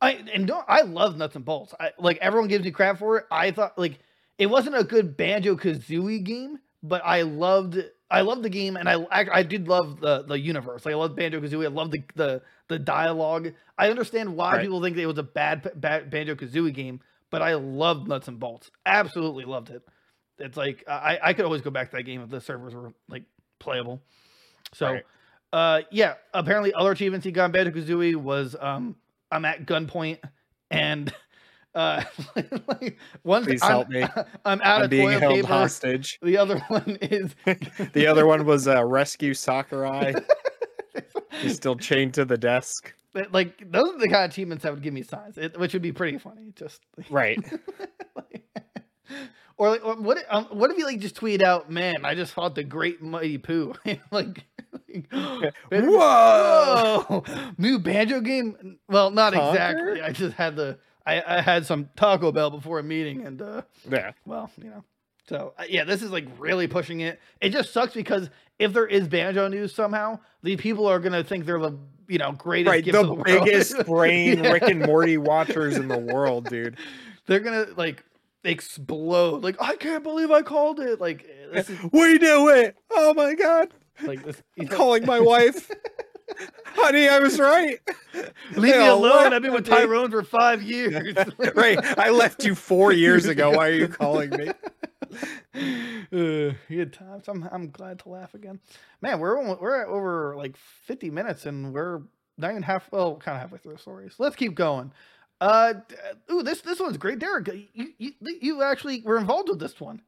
I and don't I love nuts and bolts. I like everyone gives me crap for it. I thought like it wasn't a good Banjo Kazooie game, but I loved I loved the game and I I, I did love the the universe. Like, I loved Banjo Kazooie. I loved the the the dialogue. I understand why Right. people think it was a bad bad Banjo Kazooie game, but I loved nuts and bolts. Absolutely loved it. It's like I I could always go back to that game if the servers were like playable. So. Right. Uh, yeah. Apparently, other achievements he got in Banjo Kazooie was um, I'm at gunpoint, and uh, like, one's Please I'm, help me. I'm out I'm of being toilet held paper. hostage. The other one is The other one was uh, rescue Sakurai. He's still chained to the desk. like those are the kind of achievements that would give me signs, it, which would be pretty funny. Just Right. Or like, or what? if- Um, what if you like just tweet out, "Man, I just fought the Great Mighty Pooh." like, like, Whoa! Whoa! New banjo game? Well, not exactly. I just had the I, I had some Taco Bell before a meeting, and uh, Yeah. well, you know. So uh, yeah, this is like really pushing it. It just sucks because if there is banjo news somehow, the people are gonna think they're the you know greatest Right. The the biggest brain Yeah. Rick and Morty watchers in the world, dude. They're gonna like explode. Like I can't believe I called it. Like this is We do it. Oh my god. like this. I'm calling my wife. Honey, I was right. Leave They me alone. I've been with. Tyrone for five years. right. I left you four years ago. Why are you calling me? uh, good times. I'm I'm glad to laugh again. Man, we're we're at over like 50 minutes and we're not even half well, kind of halfway through the story. So let's keep going. Uh, d- ooh, this this one's great, Derek. You you you actually were involved with this one.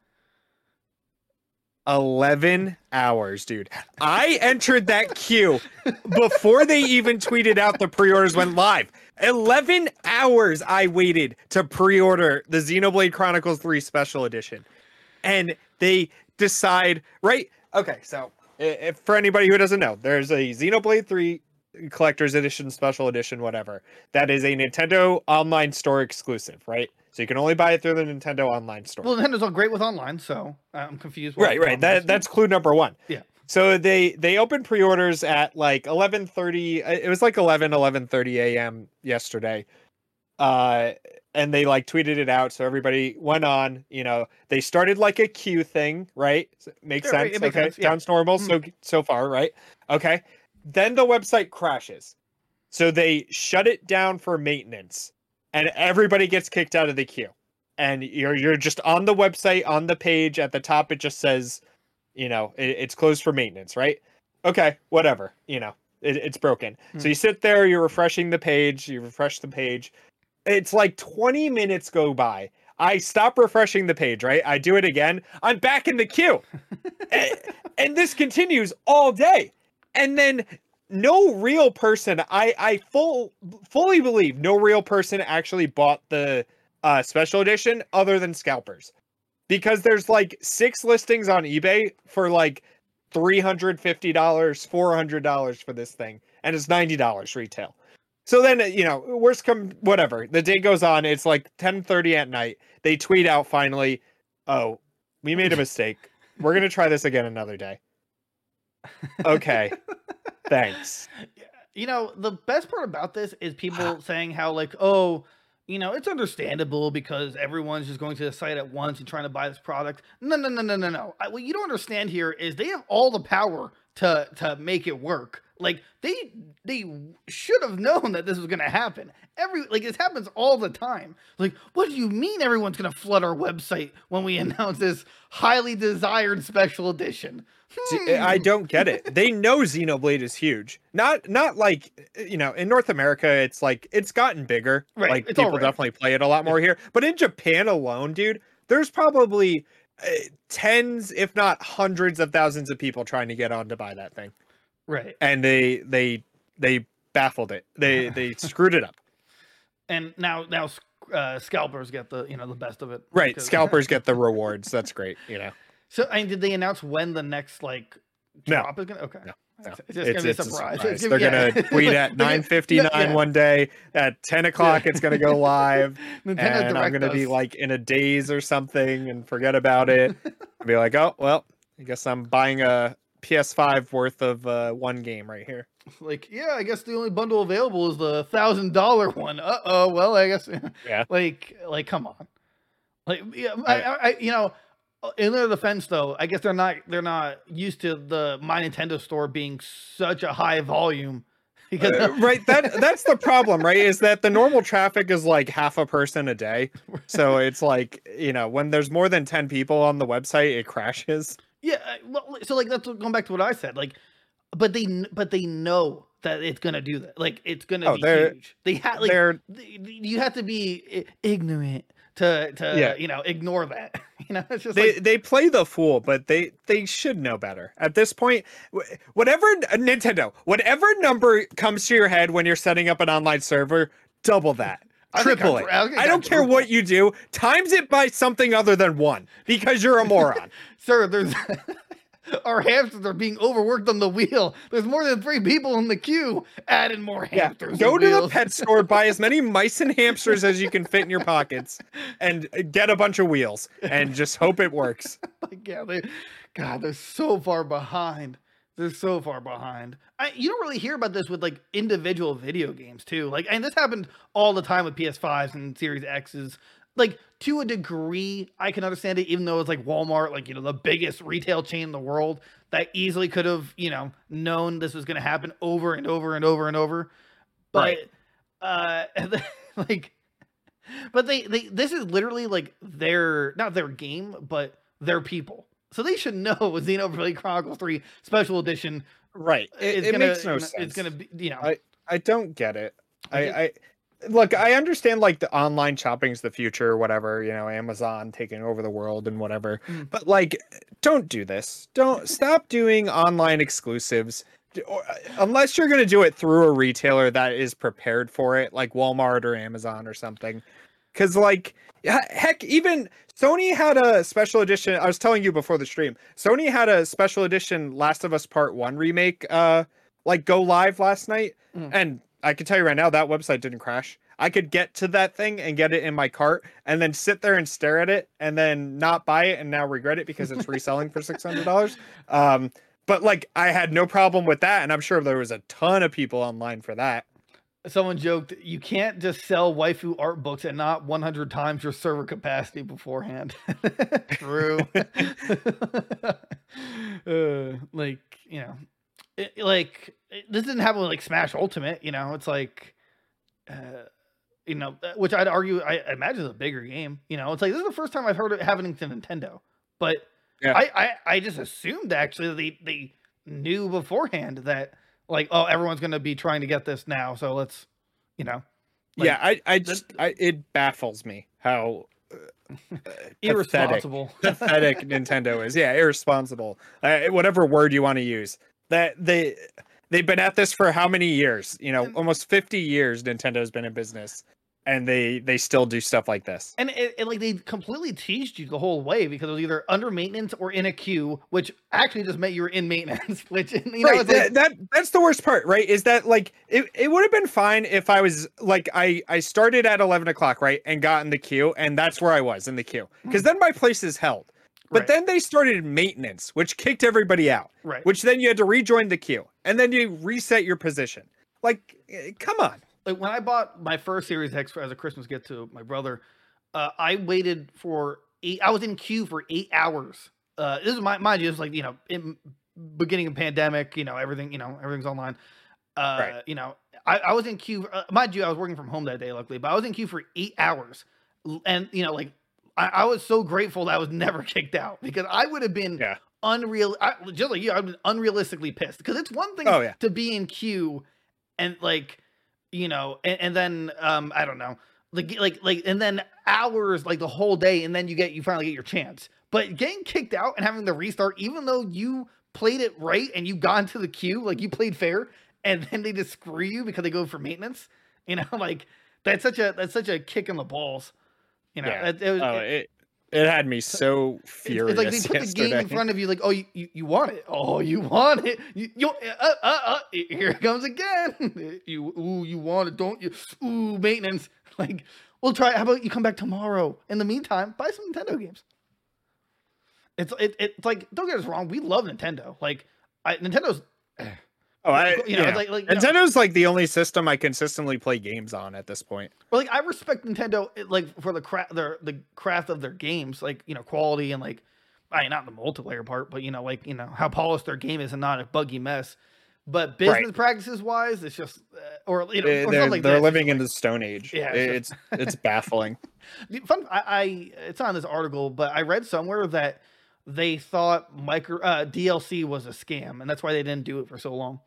11 hours, dude. I entered that queue before they even tweeted out the pre orders went live. 11 hours I waited to pre order the Xenoblade Chronicles 3 Special Edition. And they decide, right? Okay, so if, for anybody who doesn't know, there's a Xenoblade 3 Collector's Edition, Special Edition, whatever. That is a Nintendo Online Store exclusive, right? So you can only buy it through the Nintendo Online Store. Well, Nintendo's all great with online, so I'm confused. right right that that's clue number one Yeah. so they they opened pre-orders at like 11:30 it was like 11 11:30 a.m. yesterday uh and they like tweeted it out so everybody went on you know they started like a queue thing right makes right, sense makes okay sense, yeah. sounds normal Mm. so so far right okay then the website crashes. So they shut it down for maintenance and everybody gets kicked out of the queue. And you're you're just on the website on the page at the top it just says you know it, it's closed for maintenance right? Okay whatever you know it, it's broken. Hmm. so you sit there you're refreshing the page you refresh the page. It's like 20 minutes go by. I stop refreshing the page right? I do it again. I'm back in the queue. And, and this continues all day and then no real person i i full fully believe no real person actually bought the uh special edition other than scalpers. Because there's like six listings on ebay for like $350 $400 for this thing and it's $90 retail. So then uh, you know worst come whatever the day goes on it's like 10:30 at night they tweet out finally oh we made a mistake. We're going to try this again another day okay. Thanks. You know the best part about this is people saying how like oh you know it's understandable because everyone's just going to the site at once and trying to buy this product. No no no no no no. I, what you don't understand here is they have all the power to to make it work. Like they they should have known that this was going to happen. Every like this happens all the time. Like what do you mean everyone's going to flood our website when we announce this highly desired special edition I Hmm. don't get it. They know Xenoblade is huge. Not not like you know, in North America it's like it's gotten bigger. Right, Like it's people alright. definitely play it a lot more here. But in Japan alone, dude, there's probably uh, tens if not hundreds of thousands of people trying to get on to buy that thing. right And they they they baffled it. They they screwed it up. and now now uh, scalpers get the you know the best of it Right. because- Scalpers get the rewards. That's great, you know. So I mean, did they announce when the next like No. drop is gonna okay No, it's, it's just gonna be a surprise, It's They're gonna- gonna tweet at 9:59 yeah. one day. At 10 o'clock, it's gonna go live. And I'm gonna be like in a daze or something and forget about it. I'll be like, oh well, I guess I'm buying a PS5 worth of uh, one game right here. like yeah I guess the only bundle available is the thousand dollar one uh oh well I guess Yeah. like like come on like yeah I, I, I you know in their defense though I guess they're not they're not used to the my Nintendo store being such a high volume because Uh, right, that that's the problem, right? Is that the normal traffic is like half a person a day. So it's like, you know, when there's more than 10 people on the website, it crashes. Yeah, well, so like that's going back to what I said. Like, but they but they know that it's gonna do that. Like, it's gonna Oh, be huge. They have like They're th- th- you have to be ignorant to to Yeah. you know ignore that. You know, it's just they like they play the fool, but they they should know better. At this point, whatever uh, Nintendo, whatever number comes to your head when you're setting up an online server, double that. Triple it. I don't care what you do. Times it by something other than one because you're a moron. sir, there's our hamsters are being overworked on the wheel. There's more than three people in the queue. Add in more yeah, hamsters. go and to the pet store, buy as many mice and hamsters as you can fit in your pockets, and get a bunch of wheels, and just hope it works. like yeah they god they're so far behind they're so far behind I, you don't really hear about this with like individual video games too like and this happened all the time with ps5s and series x's like to a degree, I can understand it, even though it's like Walmart, like you know, the biggest retail chain in the world that easily could have, you know, known this was going to happen over and over and over and over. But uh like but they they this is literally like their not their game, but their people. So they should know Xenoblade Chronicles 3 Special Edition Right. It, it gonna, makes no know, sense. It's gonna be, you know, I- I don't get it. I, I look. I understand like the online shopping's the future, or whatever. You know, Amazon taking over the world and whatever. Mm. But like, don't do this. Don't stop doing online exclusives. Or- uh, Unless you're gonna do it through a retailer that is prepared for it, like Walmart or Amazon or something. Because like, heck, even Sony had a special edition. I was telling you before the stream. Sony had a special edition Last of Us Part One remake. Uh, like go live last night, Mm. and I can tell you right now that website didn't crash. I could get to that thing and get it in my cart, and then sit there and stare at it, and then not buy it, and now regret it because it's reselling for six hundred dollars. Um, but like I had no problem with that, and I'm sure there was a ton of people online for that. someone joked you can't just sell waifu art books and not 100 times your server capacity beforehand. True. uh, like, you know, it, like it, this didn't happen with like Smash Ultimate, you know, it's like uh you know, which I'd argue I I imagine is a bigger game, you know. It's like this is the first time I've heard it happening to Nintendo. But Yeah. I, I I just assumed actually that they they knew beforehand that like oh everyone's going to be trying to get this now, so let's you know. like, yeah, I, I just, I, it baffles me how uh, uh, pathetic, irresponsible. pathetic Nintendo is. Yeah, irresponsible. Uh, whatever word you want to use. That they, they've been at this for how many years? You know, um, almost fifty years. Nintendo's been in business, and they, they still do stuff like this. And it, it, like they completely teased you the whole way because it was either under maintenance or in a queue, which actually just meant you were in maintenance. Which you know, right, like, that, that that's the worst part, right? Is that like it, it would have been fine if I was like I I started at eleven o'clock, right, and got in the queue, and that's where I was in the queue, because hmm. then my place is held. But Right. then they started maintenance, which kicked everybody out. right. Which then you had to rejoin the queue, and then you reset your position. Like, eh, come on. like when I bought my first Series X as a Christmas gift to my brother, uh, I waited for eight. I was in queue for eight hours. Uh, this is my mind you, it's like you know, in beginning of pandemic, you know, everything, you know, everything's online. Uh, Right. You know, I, I was in queue. Uh, mind you, I was working from home that day, luckily, but I was in queue for eight hours, and you know, like I, I was so grateful that I was never kicked out because I would have been Yeah. unreal. I, just like you, I've been unrealistically pissed because it's one thing Oh, yeah. to be in queue and like you know and, and then um i don't know like like like and then hours like the whole day and then you get you finally get your chance but getting kicked out and having to restart even though you played it right and you got into the queue like you played fair and then they just screw you because they go for maintenance you know like that's such a that's such a kick in the balls you know Yeah. it, it was, Oh, it- it had me so furious. it's like they put the game in front of you, like, oh, you, you, you want it? Oh, you want it? You, you uh, uh, uh, here it comes again. you, ooh, you want it, don't you? Ooh, maintenance. Like, we'll try. How about you come back tomorrow? In the meantime, buy some Nintendo games. It's it, it's like don't get us wrong, we love Nintendo. Like, I, Nintendo's Oh, I, you know, yeah. like like you know, Nintendo's like the only system I consistently play games on at this point. But like I respect Nintendo like for the craft their the craft of their games, like you know quality and like I mean not the multiplayer part, but you know like you know how polished their game is and not a buggy mess. But business Right. practices wise, it's just uh, or you know They- or they're like they're living it's in the Stone Age. Yeah, it's it's it's baffling. like- fun. I, I it's on this article, but I read somewhere that they thought micro uh, DLC was a scam, and that's why they didn't do it for so long.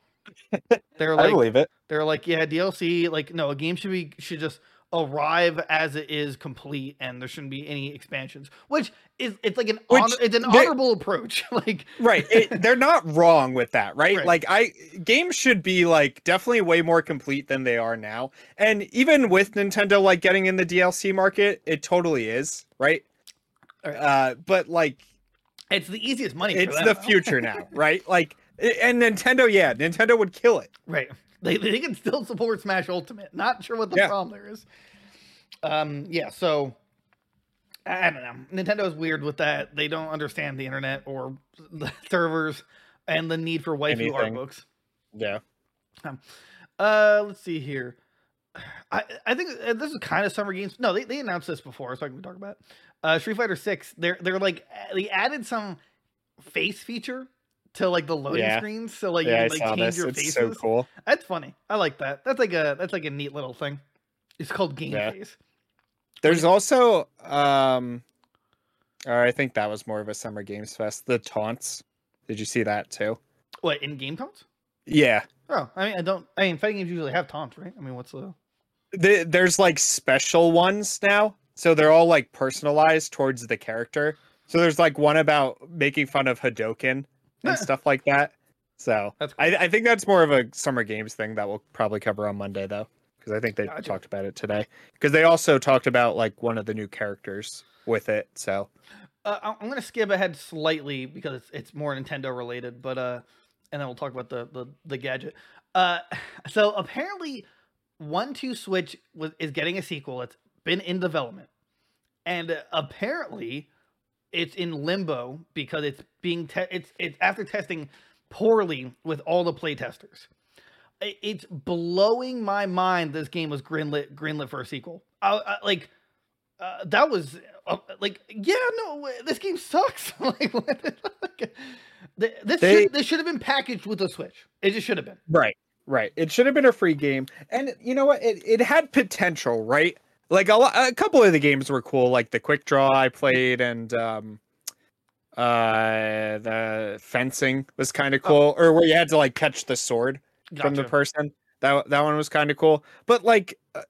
They're like I believe it. They're like, yeah, DLC. Like, no, a game should be should just arrive as it is complete, and there shouldn't be any expansions. Which is it's like an Which honor, it's an honorable approach. like, Right. It, they're not wrong with that, right? Right. Like I games should be like definitely way more complete than they are now. And even with Nintendo like getting in the DLC market, it totally is, right? Right. Uh but like it's the easiest money. it's them, the though. future now, right? Like and Nintendo, yeah, Nintendo would kill it. right? They they can still support Smash Ultimate. Not sure what the Yeah. problem there is. Um. Yeah. So. I don't know. Nintendo's weird with that. They don't understand the internet or the servers and the need for waifu art books. Yeah. Um, Uh, let's see here. I, I think uh, this is kind of summer games. No, they, they announced this before, so I can talk about. It. Uh, Street Fighter Six. They're they're like they added some face feature to like the loading Yeah. screens, so like yeah, you can, like change this. your It's faces. so cool. That's funny. I like that. That's like a that's like a neat little thing. It's called Game Yeah. Face. There's also um or I think that was more of a summer games fest. The taunts. Did you see that too? What in game taunts? Yeah. Oh, I mean, I don't. I mean, fighting games usually have taunts, right? I mean, what's the? The, there's like special ones now. So they're all like personalized towards the character. So there's like one about making fun of Hadoken and stuff like that. So cool. I, I think that's more of a summer games thing that we'll probably cover on Monday though, because I think they Gotcha. talked about it today. Because they also talked about like one of the new characters with it. So Uh, I'm- gonna skip ahead slightly because it's, it's more Nintendo related, but uh, and then we'll talk about the the, the gadget. Uh, so apparently, One Two Switch was is getting a sequel. It's been in development, and apparently, it's in limbo because it's being te- it's it's after testing poorly with all the playtesters. It's blowing my mind. This game was greenlit greenlit for a sequel. I, I, like uh, that was uh, like yeah no this game sucks like, what the fuck? Th- this They- should, this should have been packaged with the switch it just should have been Right, right. It should have been a free game, and you know what? It it had potential, right? Like a, a couple of the games were cool, like the quick draw I played, and um, uh, the fencing was kind of cool, or where you had to like catch the sword from the person. That that one was kind of cool, but like uh,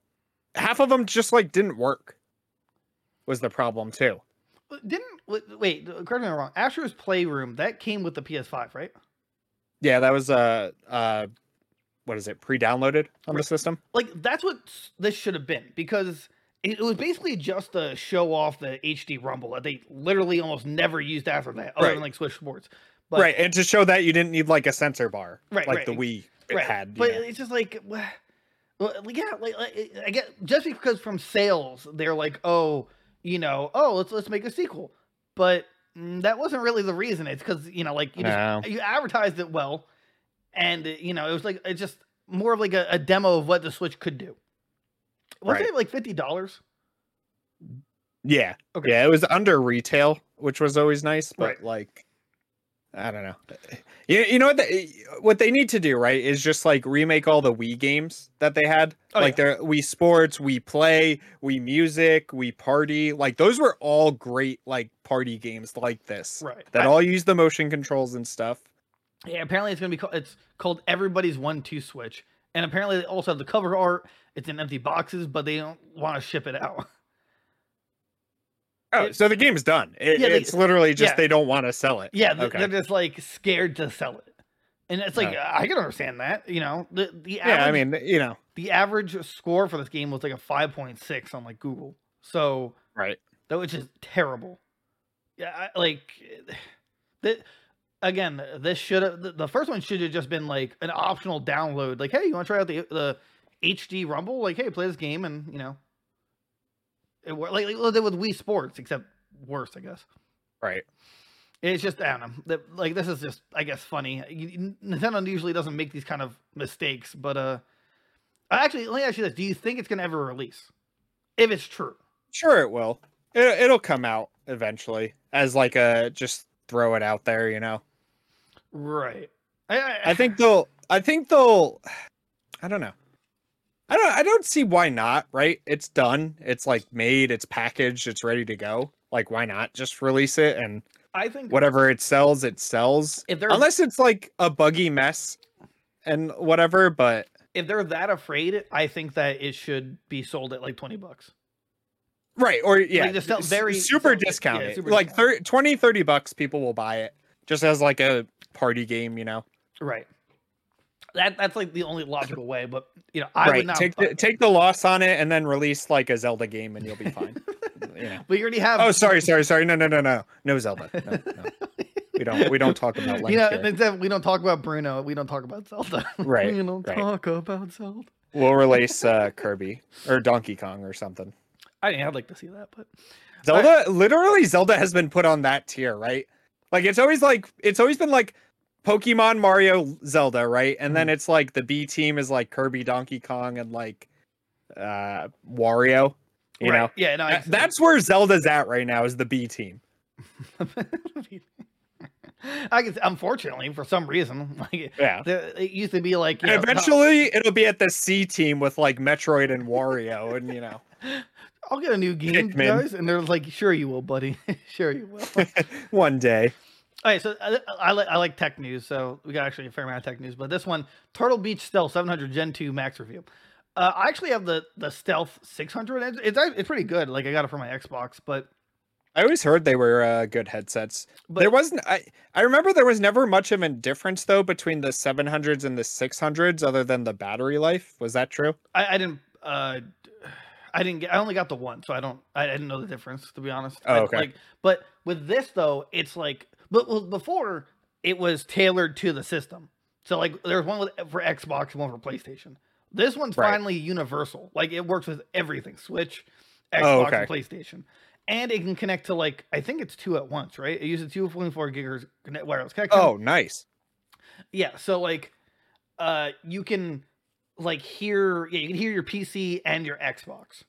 half of them just like didn't work. Was the problem too? Didn't wait, correct me if I'm wrong astro's playroom that came with the ps5 right Yeah, that was uh uh, what is it? Pre-downloaded on the system. like that's what this should have been because it, was basically just to show off the hd rumble that they literally almost never used after that other than like switch sports but right, and to show that you didn't need like a sensor bar, Right, like right, the Wii right. had. but know. it's just like, well, yeah, like, like I get just because from sales they're like, oh, you know, oh, let's let's make a sequel, but mm, that wasn't really the reason. It's because you know, like you No. just you advertised it well, and you know, it was like it's just more of like a, a demo of what the Switch could do. Wasn't Right. it like fifty dollars? Yeah. Okay. Yeah, it was under retail, which was always nice, but Right. like I don't know. You, you know what they, what they need to do, right? Is just like remake all the Wii games that they had. Oh, like their Wii Sports, Wii Play, Wii Music, Wii Party. Like those were all great like party games like this. Right. That I- all use the motion controls and stuff. Yeah, apparently it's gonna be called it's called Everybody's One Two Switch, and apparently they also have the cover art. It's in empty boxes, but they don't want to ship it out. Oh, It- so the game's done. It, Yeah, they- it's literally just yeah. they don't want to sell it. Yeah, Okay. they're just like scared to sell it, and it's like Oh. I can understand that. You know, the the Yeah, I average, mean, you know, the average score for this game was like a five point six on like Google, so right. that was just terrible. Yeah, I, like that. Again, this should have the, first one should have just been like an optional download. Like, hey, you want to try out the the HD Rumble? Like, hey, play this game, and you know, it like like what they did with Wii Sports, except worse, I guess. Right. It's just I don't know. Like this is just I guess funny. Nintendo usually doesn't make these kind of mistakes, but uh, actually, let me ask you this: Do you think it's gonna ever release? If it's true, Sure, it will. It, it'll come out eventually as like a just throw it out there, you know. right? I, I, I think they'll. I think they'll. I don't know. I don't. I don't see why not. Right? It's done. It's like made. It's packaged. It's ready to go. Like why not just release it and I think whatever it sells, it sells. if they're Unless it's like a buggy mess and whatever. But if they're that afraid, I think that it should be sold at like twenty bucks. Right or yeah, s- very- super sell- yeah, discounted. super like discounted. 30, 20, 30 bucks. People will buy it just as like a party game. You know. Right. That that's like the only logical way, but you know, I right. would not. take the, take the loss on it and then release like a Zelda game and you'll be fine. you know. but you already have. Oh, sorry, sorry, sorry. No, no, no, no, no Zelda. No, no. We don't. We don't talk about you know, we don't talk about Bruno. We don't talk about Zelda. Right, we don't right. talk about Zelda. We'll release uh, Kirby or Donkey Kong or something. I mean, I'd like to see that, but Zelda, literally, Zelda has been put on that tier, right? Like it's always like it's always been like Pokemon, Mario, Zelda, right? And Mm-hmm. then it's like the B team is like Kirby, Donkey Kong, and like uh Wario. You Right. know, Yeah, no, that's where Zelda's at right now is the B team. I guess unfortunately for some reason, like Yeah. it used to be like know, eventually it'll be at the C team with like Metroid and Wario and you know I'll get a new game, Pikmin. guys, and they're like, "Sure you will, buddy. sure you will." one day. All right, so I, I like I like tech news, so we got actually a fair amount of tech news. But this one, Turtle Beach Stealth 700 Gen 2 Max review. Uh, I actually have the the Stealth 600. It's, it's it's pretty good. Like I got it for my Xbox, but I always heard they were uh, good headsets. but there wasn't I I remember there was never much of a difference though between the 700s and the 600s other than the battery life. Was that true? I, I didn't. Uh, I didn't get. I only got the one, so I don't. I, I didn't know the difference to be honest. Oh, I- okay. Like, but with this though, it's like, but well, before it was tailored to the system. So like, there's one with, for Xbox, and one for PlayStation. This one's Right. finally universal. Like, it works with everything: Switch, Xbox, Oh, and. PlayStation. And it can connect to like I think it's two at once, right? It uses two point four gigahertz wireless connection. Oh, nice. Yeah, so like uh you can like hear yeah, you can hear your PC and your Xbox.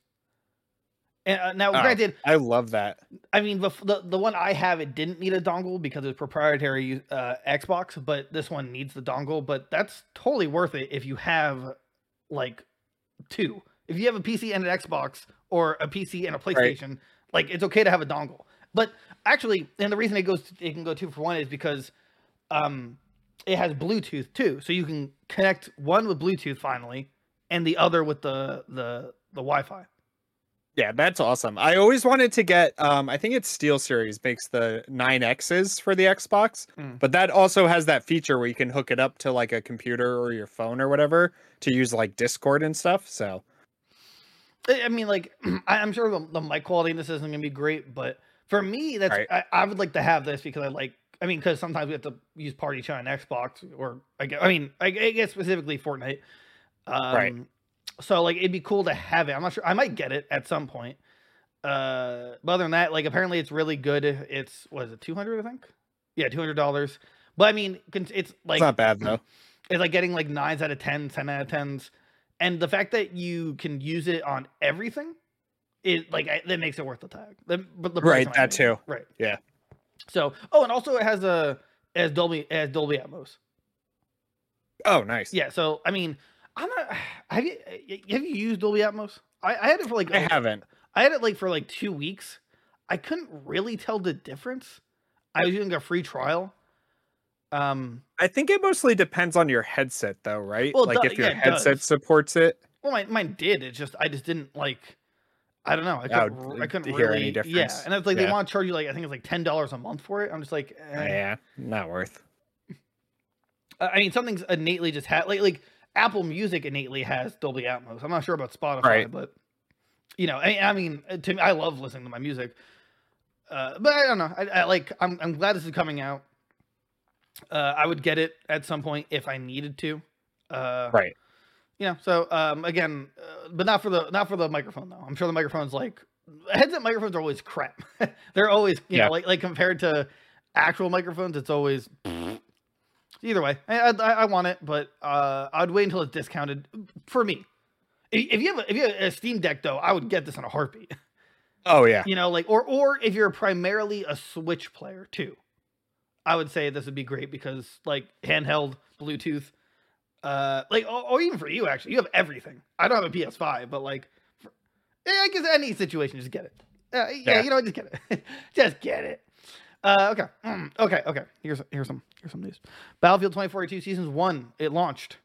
And uh, now Oh. granted, I love that. I mean bef- the the one I have it didn't need a dongle because it's proprietary uh Xbox, but this one needs the dongle, but that's totally worth it if you have like two. If you have a PC and an Xbox or a PC and a PlayStation, like it's okay to have a dongle. But actually, and the reason it goes it can go two for one is because um it has Bluetooth too. So you can connect one with Bluetooth finally and the other with the the the Wi-Fi. Yeah, that's awesome. I always wanted to get um I think it's SteelSeries makes the 9Xs for the Xbox, Mm. but that also has that feature where you can hook it up to like a computer or your phone or whatever to use like Discord and stuff. So, I mean, like, I'm sure the, the mic quality in this isn't gonna be great, but for me, that's Right. I, I would like to have this because I like. I mean, because sometimes we have to use Party Chat on Xbox, or I guess, I mean, I, I guess specifically Fortnite. Um, Right. So like, it'd be cool to have it. I'm not sure. I might get it at some point. Uh, but other than that, like, apparently it's really good. It's was it 200? I think. Yeah, 200 dollars. But I mean, it's like it's not bad though. it's like getting like nines out of tens, 10 out of tens. And the fact that you can use it on everything, it like I, that makes it worth the tag. The, but the Right, that too. Right. Yeah. So oh, and also it has a as Dolby as Dolby Atmos. Oh, nice. Yeah. So I mean, I'm not. Have you have you used Dolby Atmos? I, I had it for like I haven't. I had it like for like two weeks. I couldn't really tell the difference. I was using a free trial. Um. I think it mostly depends on your headset though, right? Well, like do- if your yeah, it does. headset supports it. Well, mine, mine did. It just I just didn't like. I don't know. I couldn't. d- I couldn't hear really. any Yeah, and it's like they want to charge you like I think it's like ten dollars a month for it. I'm just like, eh. Yeah, not worth. I I mean, something's innately just had like like Apple Music innately has Dolby Atmos. I'm not sure about Spotify, Right. but you know, I, I mean, uh, to me, I love listening to my music. Uh, but I don't know. I, I like. I'm I'm glad this is coming out. Uh, I would get it at some point if I needed to. Uh, Right. You know so um again uh, but not for the not for the microphone though. I'm sure the microphone's like headset microphones are always crap. They're always you Yeah. know like like compared to actual microphones it's always either way. I, I i want it but uh i'd wait until it's discounted for me. If if you have a, if you have a steam deck though i would get this in a heartbeat. Oh yeah. you know like or or if you're primarily a switch player too i would say this would be great because like handheld bluetooth uh like or, or even for you actually. You have everything. I don't have a ps5 but like for, i guess any situation just get it. Uh, yeah, Yeah. you know just get it. Just get it. Uh okay. Mm, okay okay. Here's here's some here's some news. Battlefield 2042 seasons one it launched.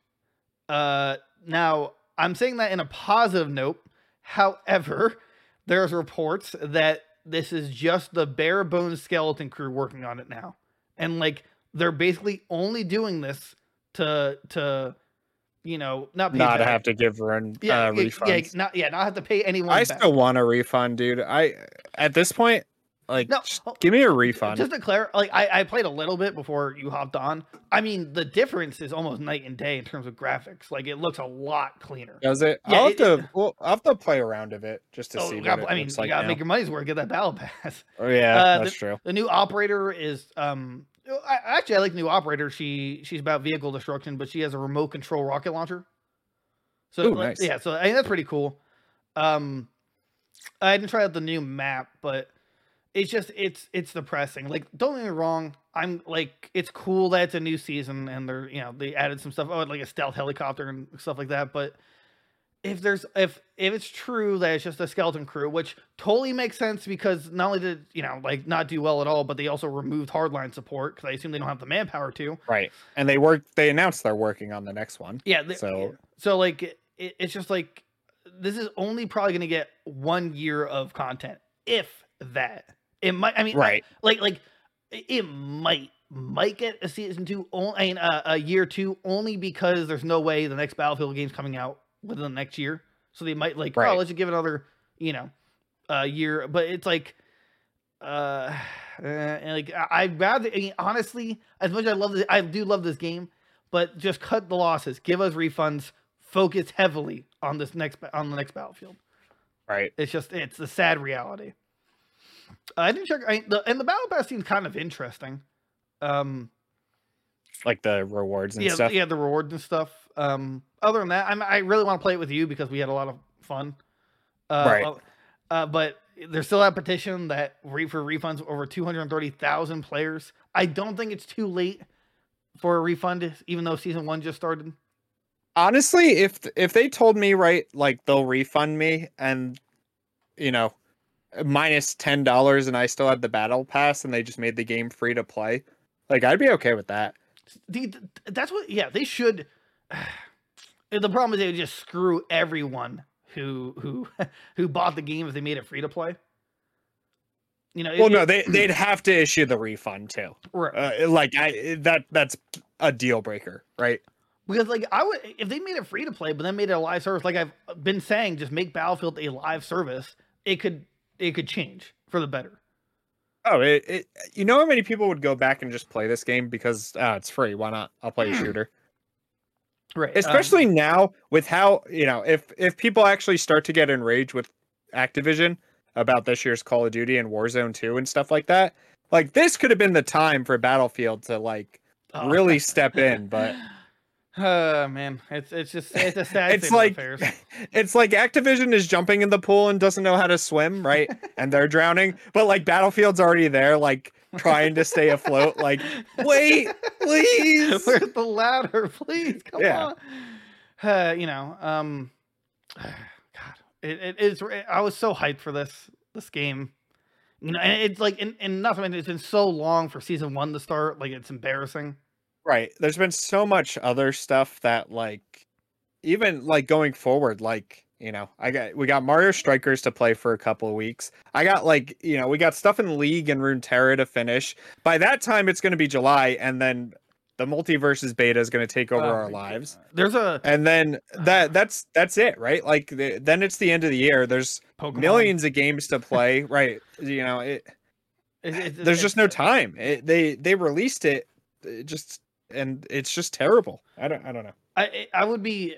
Uh now i'm saying that in a positive note. However there's reports that this is just the bare bones skeleton crew working on it now. And like they're basically only doing this to to you know not Not back. have to give run yeah, uh, yeah, refunds. yeah not yeah not have to pay anyone I back. still want a refund, dude. I at this point, like, No, oh, give me a refund. just to clarify like I, I played a little bit before you hopped on i mean the difference is almost night and day in terms of graphics like it looks a lot cleaner Does it? Yeah, I'll have it- to. Well, I'll have to play around of it just to Oh, see gotta- it i mean looks you like gotta now. make your money's worth get that battle pass Oh yeah, uh, that's true. The new operator is um I, actually I like the new operator. She she's about vehicle destruction, but she has a remote control rocket launcher. So Ooh, like, nice. yeah, so I mean that's pretty cool. Um, I didn't try out the new map, but it's just it's it's depressing. Like, don't get me wrong, I'm like it's cool that it's a new season and they're you know they added some stuff, oh like a stealth helicopter and stuff like that. But if there's if if it's true that it's just a skeleton crew, which totally makes sense because not only did you know like not do well at all, but they also removed hardline support because I assume they don't have the manpower to. Right. And they work. They announced they're working on the next one. Yeah. they- So- so like it, it's just like this is only probably gonna get one year of content, if that. It might. I mean, Right. like like it it might might get a season two. Only I mean, uh, a year two only because there's no way the next Battlefield game's coming out within the next year. So they might like, oh, let's just give another, you know, uh, year. But it's like, uh, uh, and like I- I'd rather I mean, honestly, as much as I love this, I do love this game, but just cut the losses, give us refunds, focus heavily on this next on the next Battlefield. Right. It's just it's a sad reality. I didn't check, I, the, and the battle pass seems kind of interesting. Um, Like the rewards and yeah, stuff. yeah, the rewards and stuff. Um, other than that, I'm, I really want to play it with you because we had a lot of fun. Uh, Right. uh, Uh, but there's still that petition that re- for refunds over 230,000 players. I don't think it's too late for a refund, even though season one just started. Honestly, if if they told me right, like they'll refund me and you know minus ten dollars, and I still had the battle pass, and they just made the game free to play, like I'd be okay with that. Dude, that's what. Yeah, they should. the problem is they would just screw everyone who who who bought the game if they made it free to play. You know. Well, no, they they'd have to issue the refund too. right. Uh, like I that that's a deal breaker, right? Because like I would if they made it free to play, but then made it a live service, like I've been saying, just make Battlefield a live service. It could it could change for the better. Oh, it, it you know how many people would go back and just play this game because uh, it's free. Why not? I'll play a shooter. Right. um, especially now with how you know if if people actually start to get enraged with Activision about this year's Call of Duty and Warzone 2 and stuff like that. Like this could have been the time for Battlefield to like oh. really step in, but uh man, it's it's just it's a sad it's like it's like Activision is jumping in the pool and doesn't know how to swim, right? and they're drowning, but like Battlefield's already there like trying to stay afloat like wait, please. Where's the ladder? Please come Yeah. on. Uh, you know, um, God, it, it is. I was so hyped for this this game. You know, and it's like, and, and not to mention, it's been so long for season one to start. Like, it's embarrassing. Right. There's been so much other stuff that like even like going forward, like, you know, I got we got Mario Strikers to play for a couple of weeks. I got like, you know, we got stuff in League and Runeterra to finish. By that time it's gonna be July and then the MultiVersus beta is gonna take over Oh our lives. God. There's a And then that that's that's it, right? Like the, then it's the end of the year. There's Pokemon. millions of games to play, right? You know, it It- it- there's just no time. It, they they released it, it just and it's just terrible. I don't I don't know. I I would be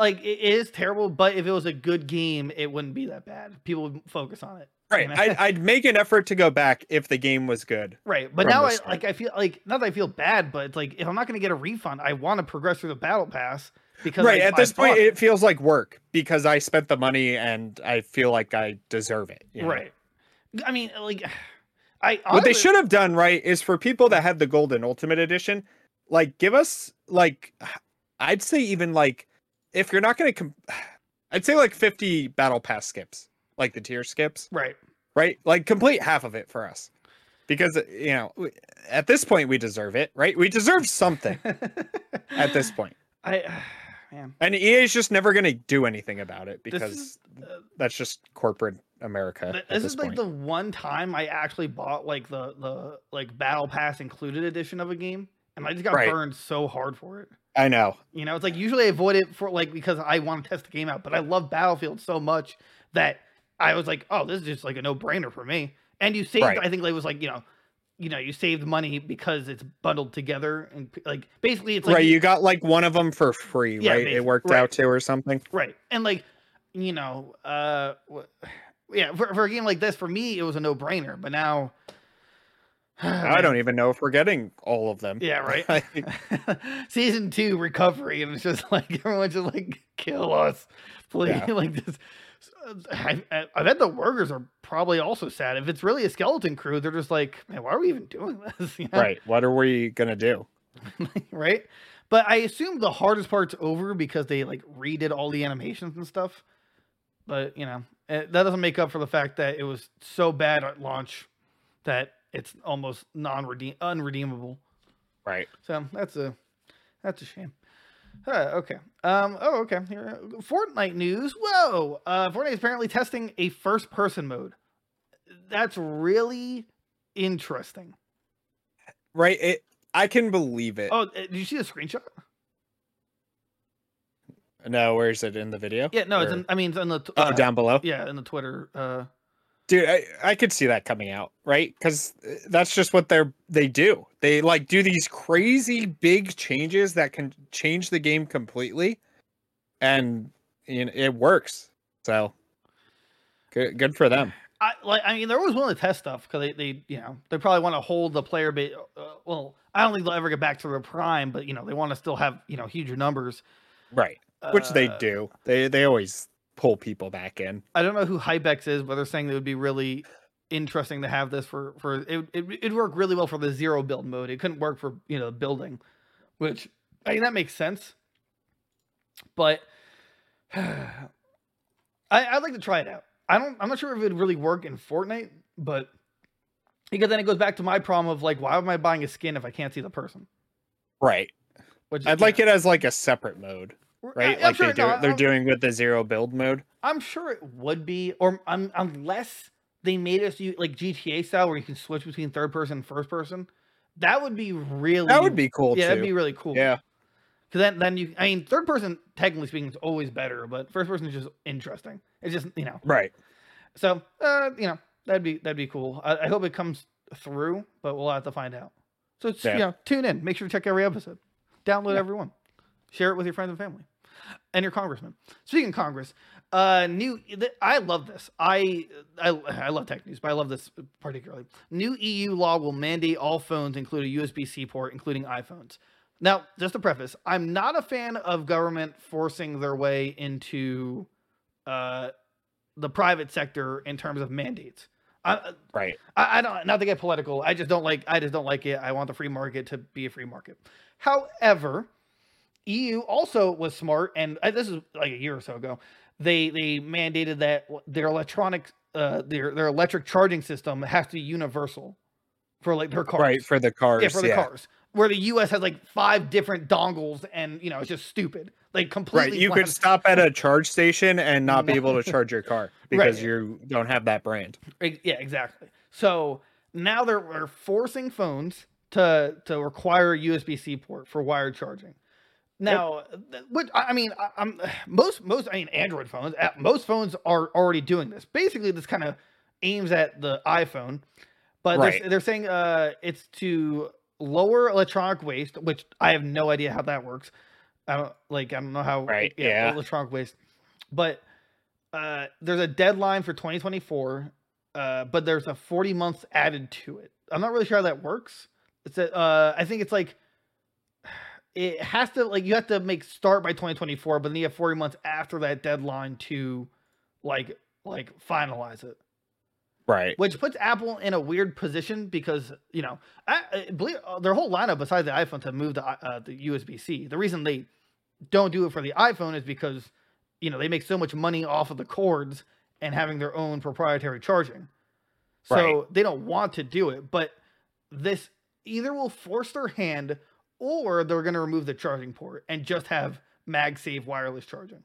like it is terrible, but if it was a good game, it wouldn't be that bad. People would focus on it. Right. know? I'd, I'd make an effort to go back if the game was good. Right, but now I start. like I feel like not that I feel bad, but it's like if I'm not going to get a refund, I want to progress through the battle pass because right. I- At this point, bought it feels like work because I spent the money and I feel like I deserve it. you know? right. I mean, like I What they should have done, right, is for people that had the golden ultimate edition, like give us like I'd say even like if you're not going to com- I'd say like 50 battle pass skips, like the tier skips. right. right? Like complete half of it for us. Because uh, you know, at this point we deserve it, right? We deserve something at this point. I man, And EA is just never going to do anything about it because is, uh, that's just corporate America. th- this this is like the one time I actually bought like the the like battle pass included edition of a game, and I just got Right. burned so hard for it. I know. You know, it's like usually I avoid it for like because I want to test the game out, but I love Battlefield so much that I was like, oh, this is just like a no brainer for me. And you saved, Right. I think it was like you know, you know, you saved money because it's bundled together and like basically it's like right, you got like one of them for free, Yeah, right? It worked right. out to or something. right and like you know, uh, yeah, for, for a game like this, for me it was a no brainer, but now. I don't even know if we're getting all of them. Yeah, right. Season two recovery, and it's just like everyone's just like kill us, please. Yeah. like this. I, I I bet the workers are probably also sad. If it's really a skeleton crew, they're just like, man, why are we even doing this? You know? right. What are we gonna do? right? But I assume the hardest part's over because they like redid all the animations and stuff. But you know, eh, that doesn't make up for the fact that it was so bad at launch that it's almost non redeem unredeemable. Right. So that's a that's a shame. Okay. Um. Oh, okay. Here, Fortnite news. Whoa. Uh, Fortnite is apparently testing a first-person mode. That's really interesting. Right. It. I can believe it. Oh, did you see the screenshot? No, where is it in the video? Yeah. No, it's. In, I mean, it's in the. t- oh, uh, down below. Yeah, in the Twitter. Uh. Dude, I, I could see that coming out, right? Because that's just what they're they do. They like do these crazy big changes that can change the game completely, and you know, it works. So good, good for them. I like. I mean, they're always willing to test stuff because they, they, you know, they probably want to hold the player base. Uh, well, I don't think they'll ever get back to their prime, but you know, they want to still have you know huge numbers. Right, which they Uh, do. They they always pull people back in. I don't know who Hypex is, but they're saying it would be really interesting to have this for for it. it it'd work really well for the zero build mode. It couldn't work for you know building, which I mean that makes sense. But I I'd like to try it out. I don't. I'm not sure if it would really work in Fortnite, but because then it goes back to my problem of like, why am I buying a skin if I can't see the person? Right. Which I'd like it as like a separate mode, right? like they do, no, they're I'm- doing with the zero build mode. I'm sure it would be, or um, unless they made us like GTA style where you can switch between third person and first person. That would be really. That would be cool Yeah, too. that'd be really cool. Yeah. Because then, then you. I mean, third person, technically speaking, is always better, but first person is just interesting. It's just you know. Right. So, uh, you know, that'd be that'd be cool. I, I hope it comes through, but we'll have to find out. So, it's, Yeah. you know, tune in. Make sure to check every episode. Download every one. Share it with your friends and family, and your congressman. Speaking of Congress, uh, new. I love this. I I I love tech news, but I love this particularly. New EU law will mandate all phones include a USB-C port, including iPhones. Now, just to preface, I'm not a fan of government forcing their way into uh, the private sector in terms of mandates. I, Right. I, I don't not to get political. I just don't like I just don't like it. I want the free market to be a free market. However, EU also was smart, and uh, this is like a year or so ago. They they mandated that their electronic uh their their electric charging system has to be universal for like their cars. Right for the cars. yeah, for the cars. Where the US has like five different dongles, and you know it's just stupid. Like completely. Right. You could stop at a charge station and not be able to charge your car because Right. you don't have that brand. Yeah, exactly. So now they're, they're forcing phones to to require a USB C port for wired charging. Now, th- what I mean, I, I'm most most I mean Android phones, most phones are already doing this. Basically, this kind of aims at the iPhone, but they're, they're saying uh, it's to lower electronic waste, which I have no idea how that works. I don't like I don't know how Right, yeah. electronic waste, but uh, there's a deadline for 2024, uh, but there's a 40 months added to it. I'm not really sure how that works. It's a, uh, I think it's like it has to like you have to make start by 2024, but then you have 40 months after that deadline to like like finalize it Right. which puts Apple in a weird position because you know, I, I believe uh, their whole lineup besides the iPhone to move to uh, the USB C. The reason they don't do it for the iPhone is because you know they make so much money off of the cords and having their own proprietary charging, so Right. they don't want to do it. But this either will force their hand or they're going to remove the charging port and just have MagSafe wireless charging.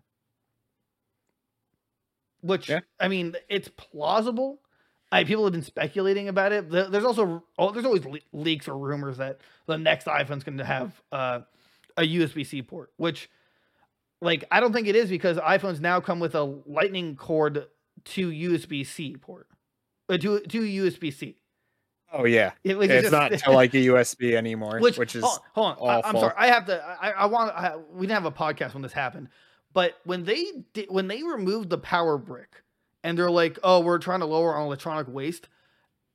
Which Yeah. I mean, it's plausible. I people have been speculating about it. There's also oh, there's always le- leaks or rumors that the next iPhone's going to have uh, a USB C port, which like I don't think it is because iPhones now come with a Lightning cord to USB C port, uh, to to USB C. Oh yeah. It, which It's is not to like a USB anymore, which, which, is hold, hold on, I, am sorry. I have to. I, I want. I, we didn't have a podcast when this happened, but when they did, when they removed the power brick, and they're like, "Oh, we're trying to lower our electronic waste,"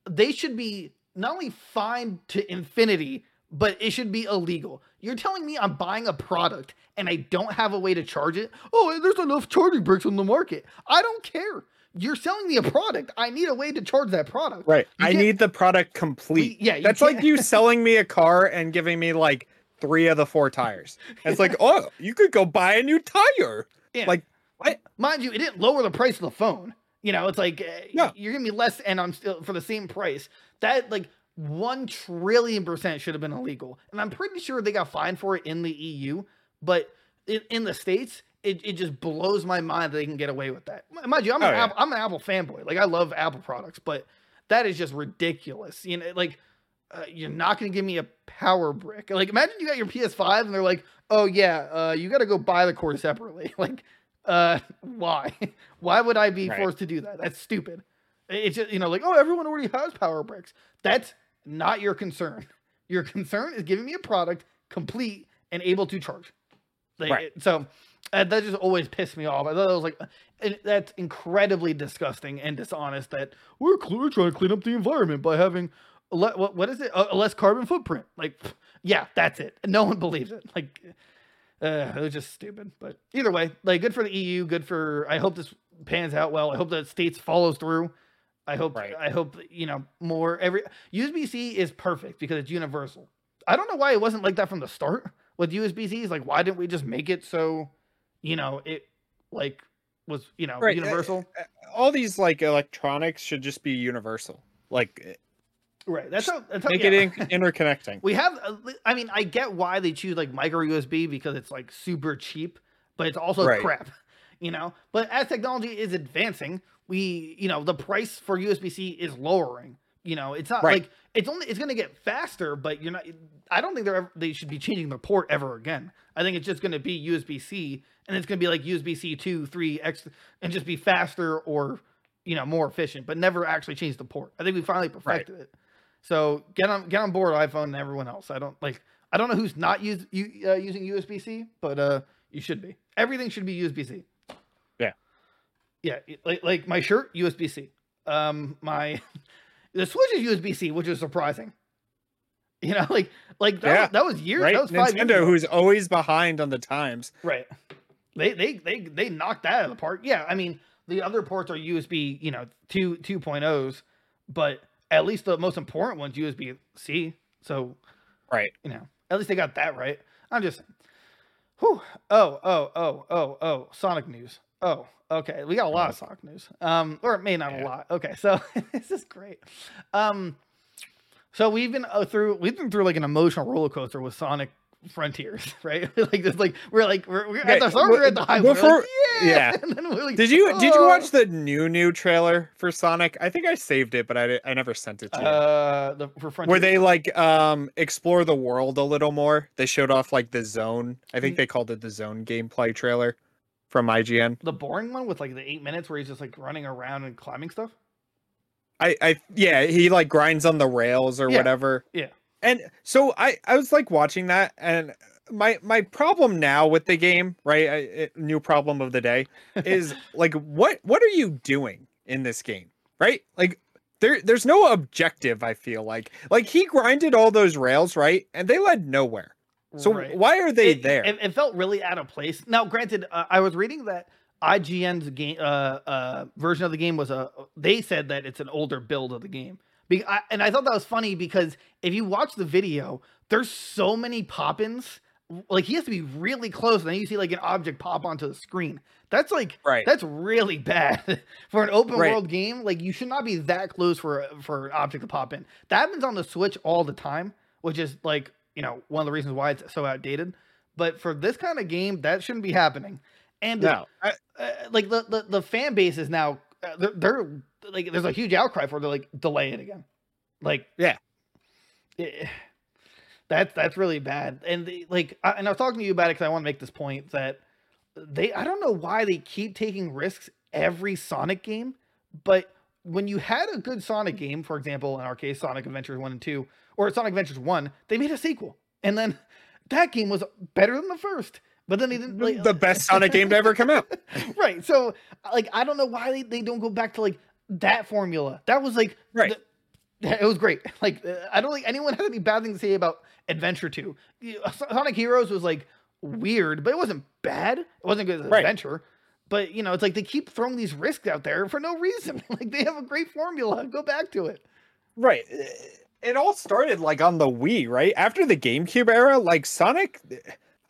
they should be not only fined to infinity, but it should be illegal. You're telling me I'm buying a product and I don't have a way to charge it? Oh, there's enough charging bricks on the market. I don't care. You're selling me a product. I need a way to charge that product. Right. You I need the product complete. yeah, That's like can't- you selling me a car and giving me like three of the four tires. It's like, oh, you could go buy a new tire. Yeah. Like, what? mind you, it didn't lower the price of the phone. You know, it's like uh, Yeah. you're giving me less, and I'm still for the same price. That like one trillion percent should have been illegal, and I'm pretty sure they got fined for it in the EU. But in, in the states, it, it just blows my mind that they can get away with that. Mind you, I'm an Oh, yeah. Apple, I'm an Apple fanboy. Like I love Apple products, but that is just ridiculous. You know, like uh, you're not going to give me a power brick. Like imagine you got your PS5 and they're like, "Oh yeah, uh, you got to go buy the core separately." Like, uh, why? why would I be Right. forced to do that? That's stupid. It's just you know like, oh, everyone already has power bricks. That's not your concern. Your concern is giving me a product complete and able to charge. Like, Right. So that just always pissed me off. I thought it was like, and that's incredibly disgusting and dishonest. That we're, we're trying to clean up the environment by having a le- what what is it a, less carbon footprint. Like, yeah, that's it. No one believes it. Like, uh, it was just stupid. But either way, like, good for the EU. Good for. I hope this pans out well. I hope that states follows through. I hope. Right. I hope you know more. Every USB C is perfect because it's universal. I don't know why it wasn't like that from the start with USB Cs. Like, why didn't we just make it so, you know, it like was you know Right, uh, universal? All these like electronics should just be universal. Like, right. That's how. That's how make yeah. it in- interconnecting. We have, uh, I mean, I get why they choose like micro USB because it's like super cheap, but it's also Right. crap, you know. But as technology is advancing, we, you know, the price for USB C is lowering. You know, it's not Right. like it's only it's going to get faster, but you're not. I don't think they're ever, they should be changing the port ever again. I think it's just going to be USB C, and it's going to be like USB C two, three, X, and just be faster or you know more efficient, but never actually change the port. I think we finally perfected it. So get on get on board iPhone and everyone else. I don't like I don't know who's not use, you, uh, using USB C, but uh, you should be. Everything should be USB C. Yeah. Yeah, like like my shirt USB C. Um, my the Switch is USB C, which is surprising. You know, like like that, Yeah, was, that was years. Right? That was five years Nintendo, ago. who's always behind on the times. Right. They they they they knocked that out of the park. Yeah, I mean the other ports are USB, you know, two 2.0s, but at least the most important one's USB C. So Right. you know, at least they got that right. I'm just saying. Whew. Oh, oh, oh, oh, oh, Sonic news. Oh, okay. We got a lot of Sonic news. Um, or it may not a lot. Okay, so this is great. Um, so we've been uh, through we've been through like an emotional roller coaster with Sonic Frontiers, right? like this, like we're like we're, we're at Okay, the start, we're at the high. We're like, yeah. yeah. We're like, Did you did you "Oh." watch the new new trailer for Sonic? I think I saved it, but I I never sent it to you. uh the for Frontiers? Where they like um explore the world a little more. They showed off like the zone. I think they called it the zone gameplay trailer from IGN. the boring one with like the eight minutes where he's just like running around and climbing stuff? I I yeah, he like grinds on the rails or Yeah, whatever. yeah. And so I I was like watching that and my my problem now with the game, right? I, it- new problem of the day is like what what are you doing in this game? Right? Like there there's no objective I feel like. Like he grinded all those rails, right? And they led nowhere. So Right. why are they it, there? It, it felt really out of place. Now, granted, uh, I was reading that IGN's game uh, uh, version of the game was a. They said that it's an older build of the game, Be- I, and I thought that was funny because if you watch the video, there's so many pop-ins. Like he has to be really close, and then you see like an object pop onto the screen. That's like Right. That's really bad for an open Right. world game. Like you should not be that close for for an object to pop in. That happens on the Switch all the time, which is like you know one of the reasons why it's so outdated. But for this kind of game, that shouldn't be happening. And no. I, uh, like the, the the fan base is now uh, they're, they're like there's a huge outcry for they're like delay it again. Like Yeah. eh, that's that's really bad. And the, like I, and I was talking to you about it because I want to make this point that they I don't know why they keep taking risks every Sonic game, but when you had a good Sonic game, for example, in our case, Sonic Adventures 1 and 2, or Sonic Adventures 1, they made a sequel. And then that game was better than the first. But then they didn't like the best Sonic game to ever come out. right. So like I don't know why they, they don't go back to like that formula. That was like Right. the- it was great. Like I don't think anyone has any bad thing to say about Adventure Two. Sonic Heroes was like weird, but it wasn't bad. It wasn't good as Right. adventure. But you know, it's like they keep throwing these risks out there for no reason. like they have a great formula. Go back to it. Right. It all started like on the Wii, right? After the GameCube era, like Sonic,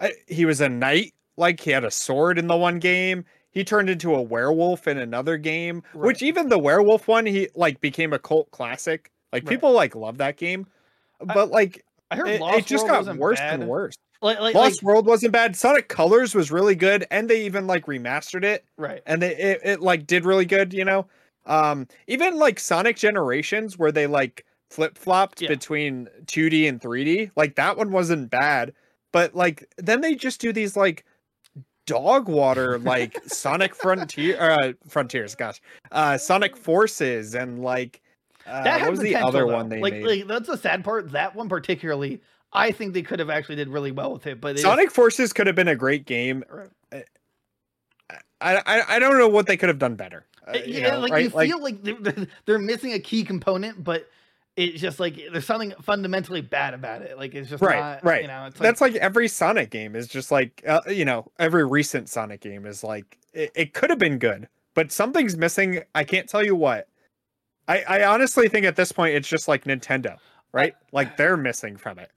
I, he was a knight. Like he had a sword in the one game. He turned into a werewolf in another game, which even the werewolf one, he like became a cult classic. Like Right. people like love that game, I- but like I heard it, it just got worse bad. and worse. Like, like, Lost like- World wasn't bad. Sonic Colors was really good, and they even like remastered it right. and they it, it like did really good you know um even like sonic generations where they like flip-flopped Yeah. between 2d and 3d like that one wasn't bad but like then they just do these like dog water like sonic frontier uh frontiers gosh uh sonic forces and like uh, that what was the other though. one they like, made like that's the sad part. That one particularly, I think they could have actually did really well with it. But sonic forces could have been a great game I, I i don't know what they could have done better uh, Uh, you yeah, know, like right? you feel like they're, they're missing a key component, but it's just like there's something fundamentally bad about it. Like it's just Right, not, right. You know, it's like, that's like every Sonic game is just like uh, you know every recent Sonic game is like it, it could have been good, but something's missing. I can't tell you what. I I honestly think at this point it's just like Nintendo, right? Like they're missing from it.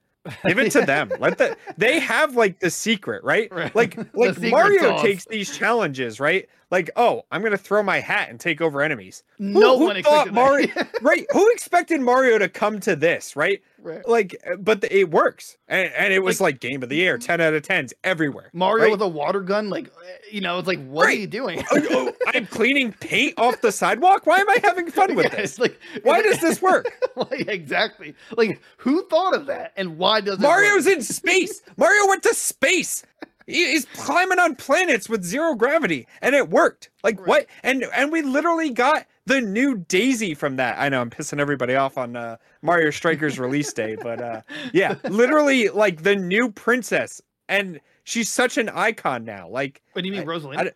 Give it to them. Let the they have like the secret, right? Right. Like like Mario sauce. takes these challenges, right? Like oh, I'm gonna throw my hat and take over enemies. no who one thought expected Mario- right? Who expected Mario to come to this, right? Right. like uh, but the, it works and, and it was like, game of the year 10 out of 10s everywhere Mario right? with a water gun, like uh, you know, it's like, what are you doing? oh, oh, i'm cleaning paint off the sidewalk why am i having fun with Yeah, this like, why does this work like- like, exactly. Like, who thought of that, and why does mario's in space mario went to space he's climbing on planets with zero gravity and it worked like Right. what and and we literally got the new daisy from that i know i'm pissing everybody off on uh mario strikers release day but uh yeah literally like the new princess and she's such an icon now like What do you mean, I- Rosalina? I d-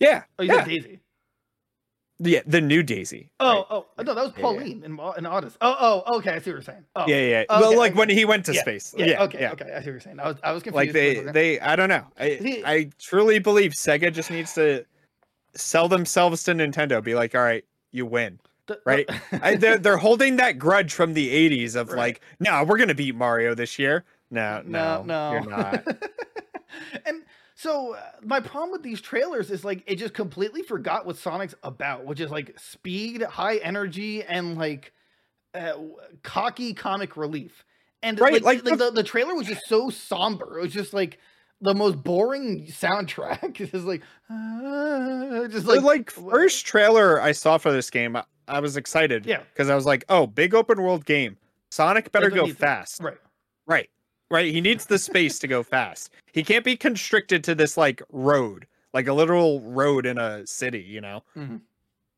yeah oh, you yeah, said Daisy. yeah the new daisy Oh, right. oh, no, that was Yeah, yeah. Pauline in in Odyssey. Oh, oh, okay, I see what you're saying. Oh, yeah yeah okay, well like okay. when he went to Yeah, space yeah, yeah okay, yeah. okay, I see what you're saying. I was, I was confused. like they for a second. they i don't know i See- i truly believe sega just needs to sell themselves to nintendo be like all right you win right? I, they're, they're holding that grudge from the 80s of Right. like no we're gonna beat mario this year no no, no no, you're not and so uh, my problem with these trailers is like it just completely forgot what Sonic's about, which is like speed, high energy, and like uh, cocky comic relief. And Right, like, like like, the- the, the trailer was just so somber. It was just like the most boring soundtrack. It's like, uh, just like, like, like first trailer i saw for this game i, I was excited Yeah. because i was like oh big open world game sonic better go fast right. Right. Right. He needs the space to go fast. He can't be constricted to this like road, like a literal road in a city, you know? Mhm.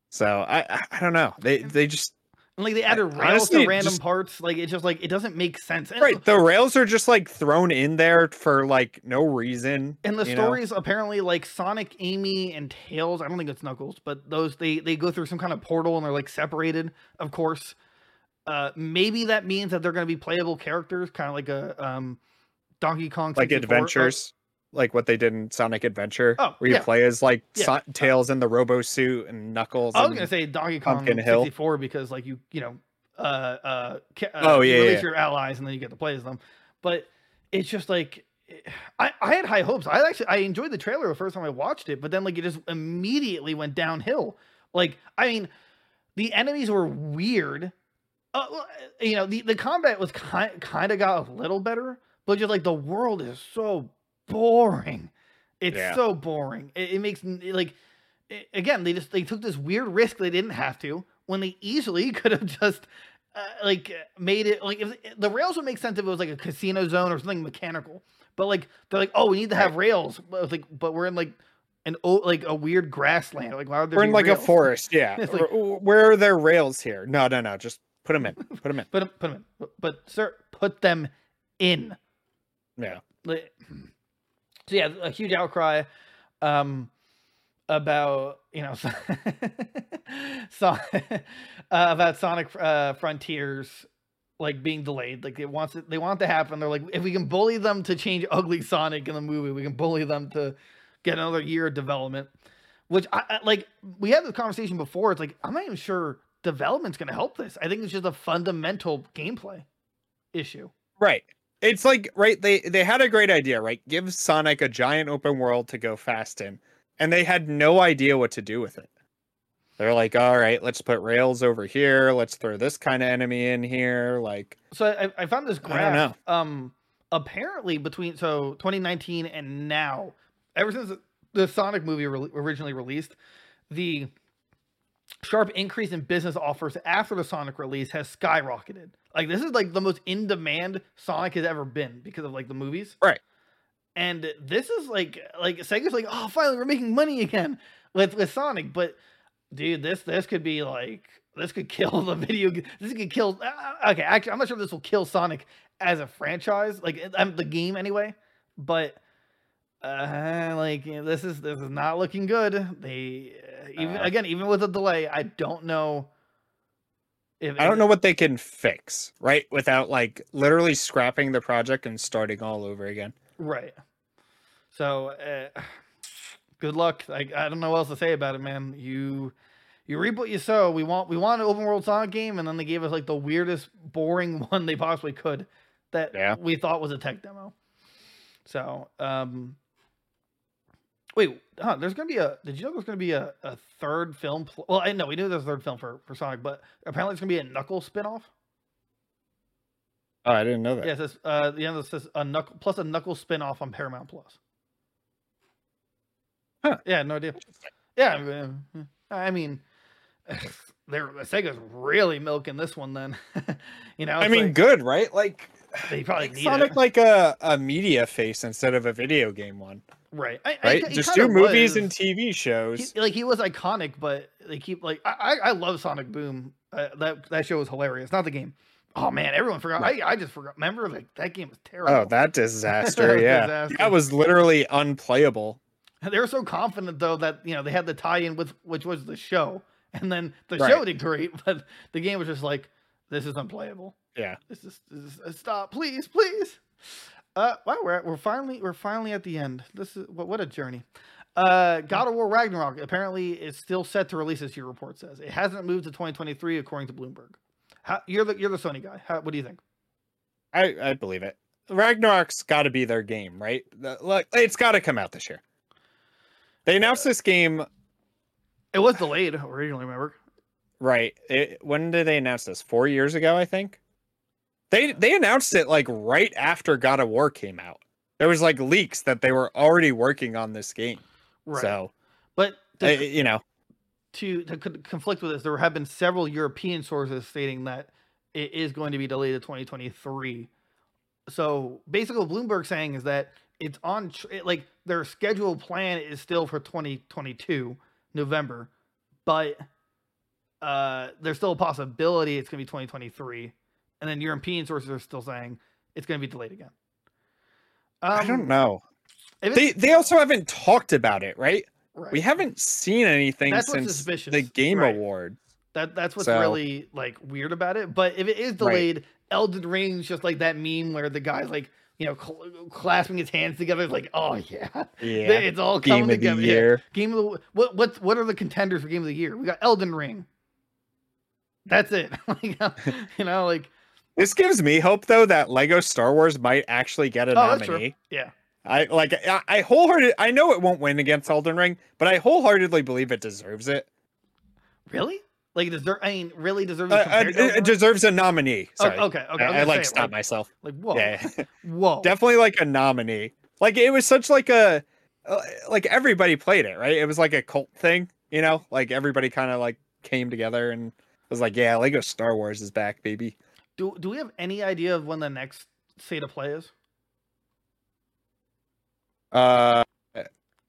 So I, I I don't know. They they just And like they added rails honestly, to random just- parts. Like it just like it doesn't make sense. And, right. The rails are just like thrown in there for like no reason. And the you know? stories apparently like Sonic, Amy, and Tails. I don't think it's Knuckles, but those they they go through some kind of portal and they're like separated. Of course, uh, maybe that means that they're going to be playable characters, kind of like a um, Donkey Kong like 64 uh, adventures. Like what they did in Sonic Adventure, Oh, where you yeah. play as like Yeah. Son- Tails in the Robo suit and Knuckles. I was to say Donkey Kong Pumpkin Hill. 64 because like you you know uh uh, uh Oh, you yeah, release yeah. your allies and then you get to play as them, but it's just like. I, I had high hopes. I actually I enjoyed the trailer the first time I watched it, but then like it just immediately went downhill. Like I mean, the enemies were weird. Uh, you know, the, the combat was kind kind of got a little better, but just like the world is so boring. It's Yeah. so boring. It, it makes like a- again they just they took this weird risk they didn't have to when they easily could have just uh, like made it like if the rails would make sense if it was like a casino zone or something mechanical. But like they're like, oh, we need to have rails. But like, but we're in like an old, like a weird grassland. Like, why would there We're in like a forest. Yeah. Like- Where- Where are there rails here? No, no, no. Just put them in. Put them in. Put them, put them in. But, but sir, put them in. Yeah. Like- So yeah, a huge outcry. Um, about you know so, uh, about Sonic uh, Frontiers like being delayed. Like it wants it, they want it to happen. They're like, if we can bully them to change ugly Sonic in the movie, we can bully them to get another year of development. Which I, I like. We had this conversation before. It's like I'm not even sure development's going to help this. I think it's just a fundamental gameplay issue. Right. It's like right they they had a great idea, right? Give Sonic a giant open world to go fast in, and they had no idea what to do with it. They're like, all right, let's put rails over here. Let's throw this kind of enemy in here. Like, So I, I found this I don't graph. Um, apparently between so 2019 and now, ever since the Sonic movie re- originally released, the sharp increase in business offers after the Sonic release has skyrocketed. Like this is like the most in demand Sonic has ever been because of like the movies. Right. And this is like like Sega's like, oh finally we're making money again with with Sonic, but dude, this this could be like this could kill the video. This could kill. Uh, okay, actually, I'm not sure if this will kill Sonic as a franchise, like um, the game anyway. But uh, like you know, this is this is not looking good. They uh, even Uh. again even with a delay, I don't know. If, I don't know what they can fix, right? Without like literally scrapping the project and starting all over again. Right. So, uh, good luck. Like I don't know what else to say about it, man. You you reap what you sow. We want we want an open world Sonic game, and then they gave us like the weirdest, boring one they possibly could that Yeah. we thought was a tech demo. So, um, wait, huh? There's gonna be a. Did you know there's gonna be a, a third film? Pl- well, I know we knew there's a third film for for Sonic, but apparently it's gonna be a Knuckles spinoff. Oh, I didn't know that. Yeah, it says uh, the end of it says a knuckle plus a Knuckles spinoff on Paramount Plus. Huh. Yeah, no idea. Yeah, I mean, I mean, they're Sega's really milking this one. Then, you know, I mean, like, good, right? Like they probably make need Sonic it. like a, a media face instead of a video game one, right? I, I- right? he Just do movies was. and TV shows. He, like he was iconic, but they keep like I I, I love Sonic Boom. Uh, that that show was hilarious. Not the game. Oh man, everyone forgot. I, I just forgot. Remember, like that game was terrible. Oh, that disaster! was yeah, disaster. that was literally unplayable. They were so confident though that you know they had the tie-in with which was the show, and then the Right. show did great, but the game was just like this is unplayable. Yeah. This is, this is uh, stop, please, please. Uh, wow, we're at, we're finally we're finally at the end. This is what what a journey. Uh, God of War Ragnarok apparently is still set to release this year. Report says it hasn't moved to 2023 according to Bloomberg. How, you're the you're the Sony guy. How, what do you think? I I believe it. Ragnarok's got to be their game, right? Like it's got to come out this year. They announced this game It was delayed originally. Remember? right. It, when did they announce this? Four years ago, I think. They they announced it like right after God of War came out. There was like leaks that they were already working on this game. Right. So but uh, the, you know, to to conflict with this, there have been several European sources stating that it is going to be delayed to 2023. So basically, what Bloomberg saying is that it's on it, like their schedule plan is still for 2022 November, but uh, there's still a possibility it's going to be 2023, and then European sources are still saying it's going to be delayed again. Um, I don't know. They they also haven't talked about it, right? right. We haven't seen anything That's since the Game right. Award. That that's what's So- really like weird about it. But if it is delayed, Elden Ring's just like that meme where the guy's like, you know, cl- clasping his hands together, it's like, oh yeah, Yeah. it's all coming Game of the together. Yeah. year. Game of the what what what are the contenders for game of the year? We got Elden Ring. That's it. You know, like This gives me hope though that Lego Star Wars might actually get a Oh, nominee. yeah, I like I, I wholehearted I know it won't win against Elden Ring, but I wholeheartedly believe it deserves it. really? Like deserve? I mean, really deserves Uh, it uh, it, Elden it Ring? deserves a nominee. Oh, Sorry. okay, okay. I, I like stop myself. Like whoa, Yeah. whoa. Definitely like a nominee. Like it was such like a uh, like everybody played it, right? It was like a cult thing, you know? Like everybody kind of like came together and was like, "Yeah, Lego Star Wars is back, baby." Do do we have any idea of when the next state of play is? Uh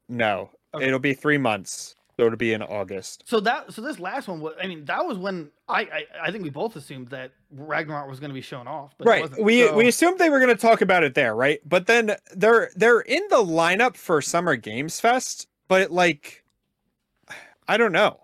no. Okay. It'll be 3 months. So it'll be in August. So that so this last one was I mean that was when I I, I think we both assumed that Ragnarok was going to be shown off, but it right we So- we assumed they were going to talk about it there right but then they're they're in the lineup for summer games fest but like I don't know.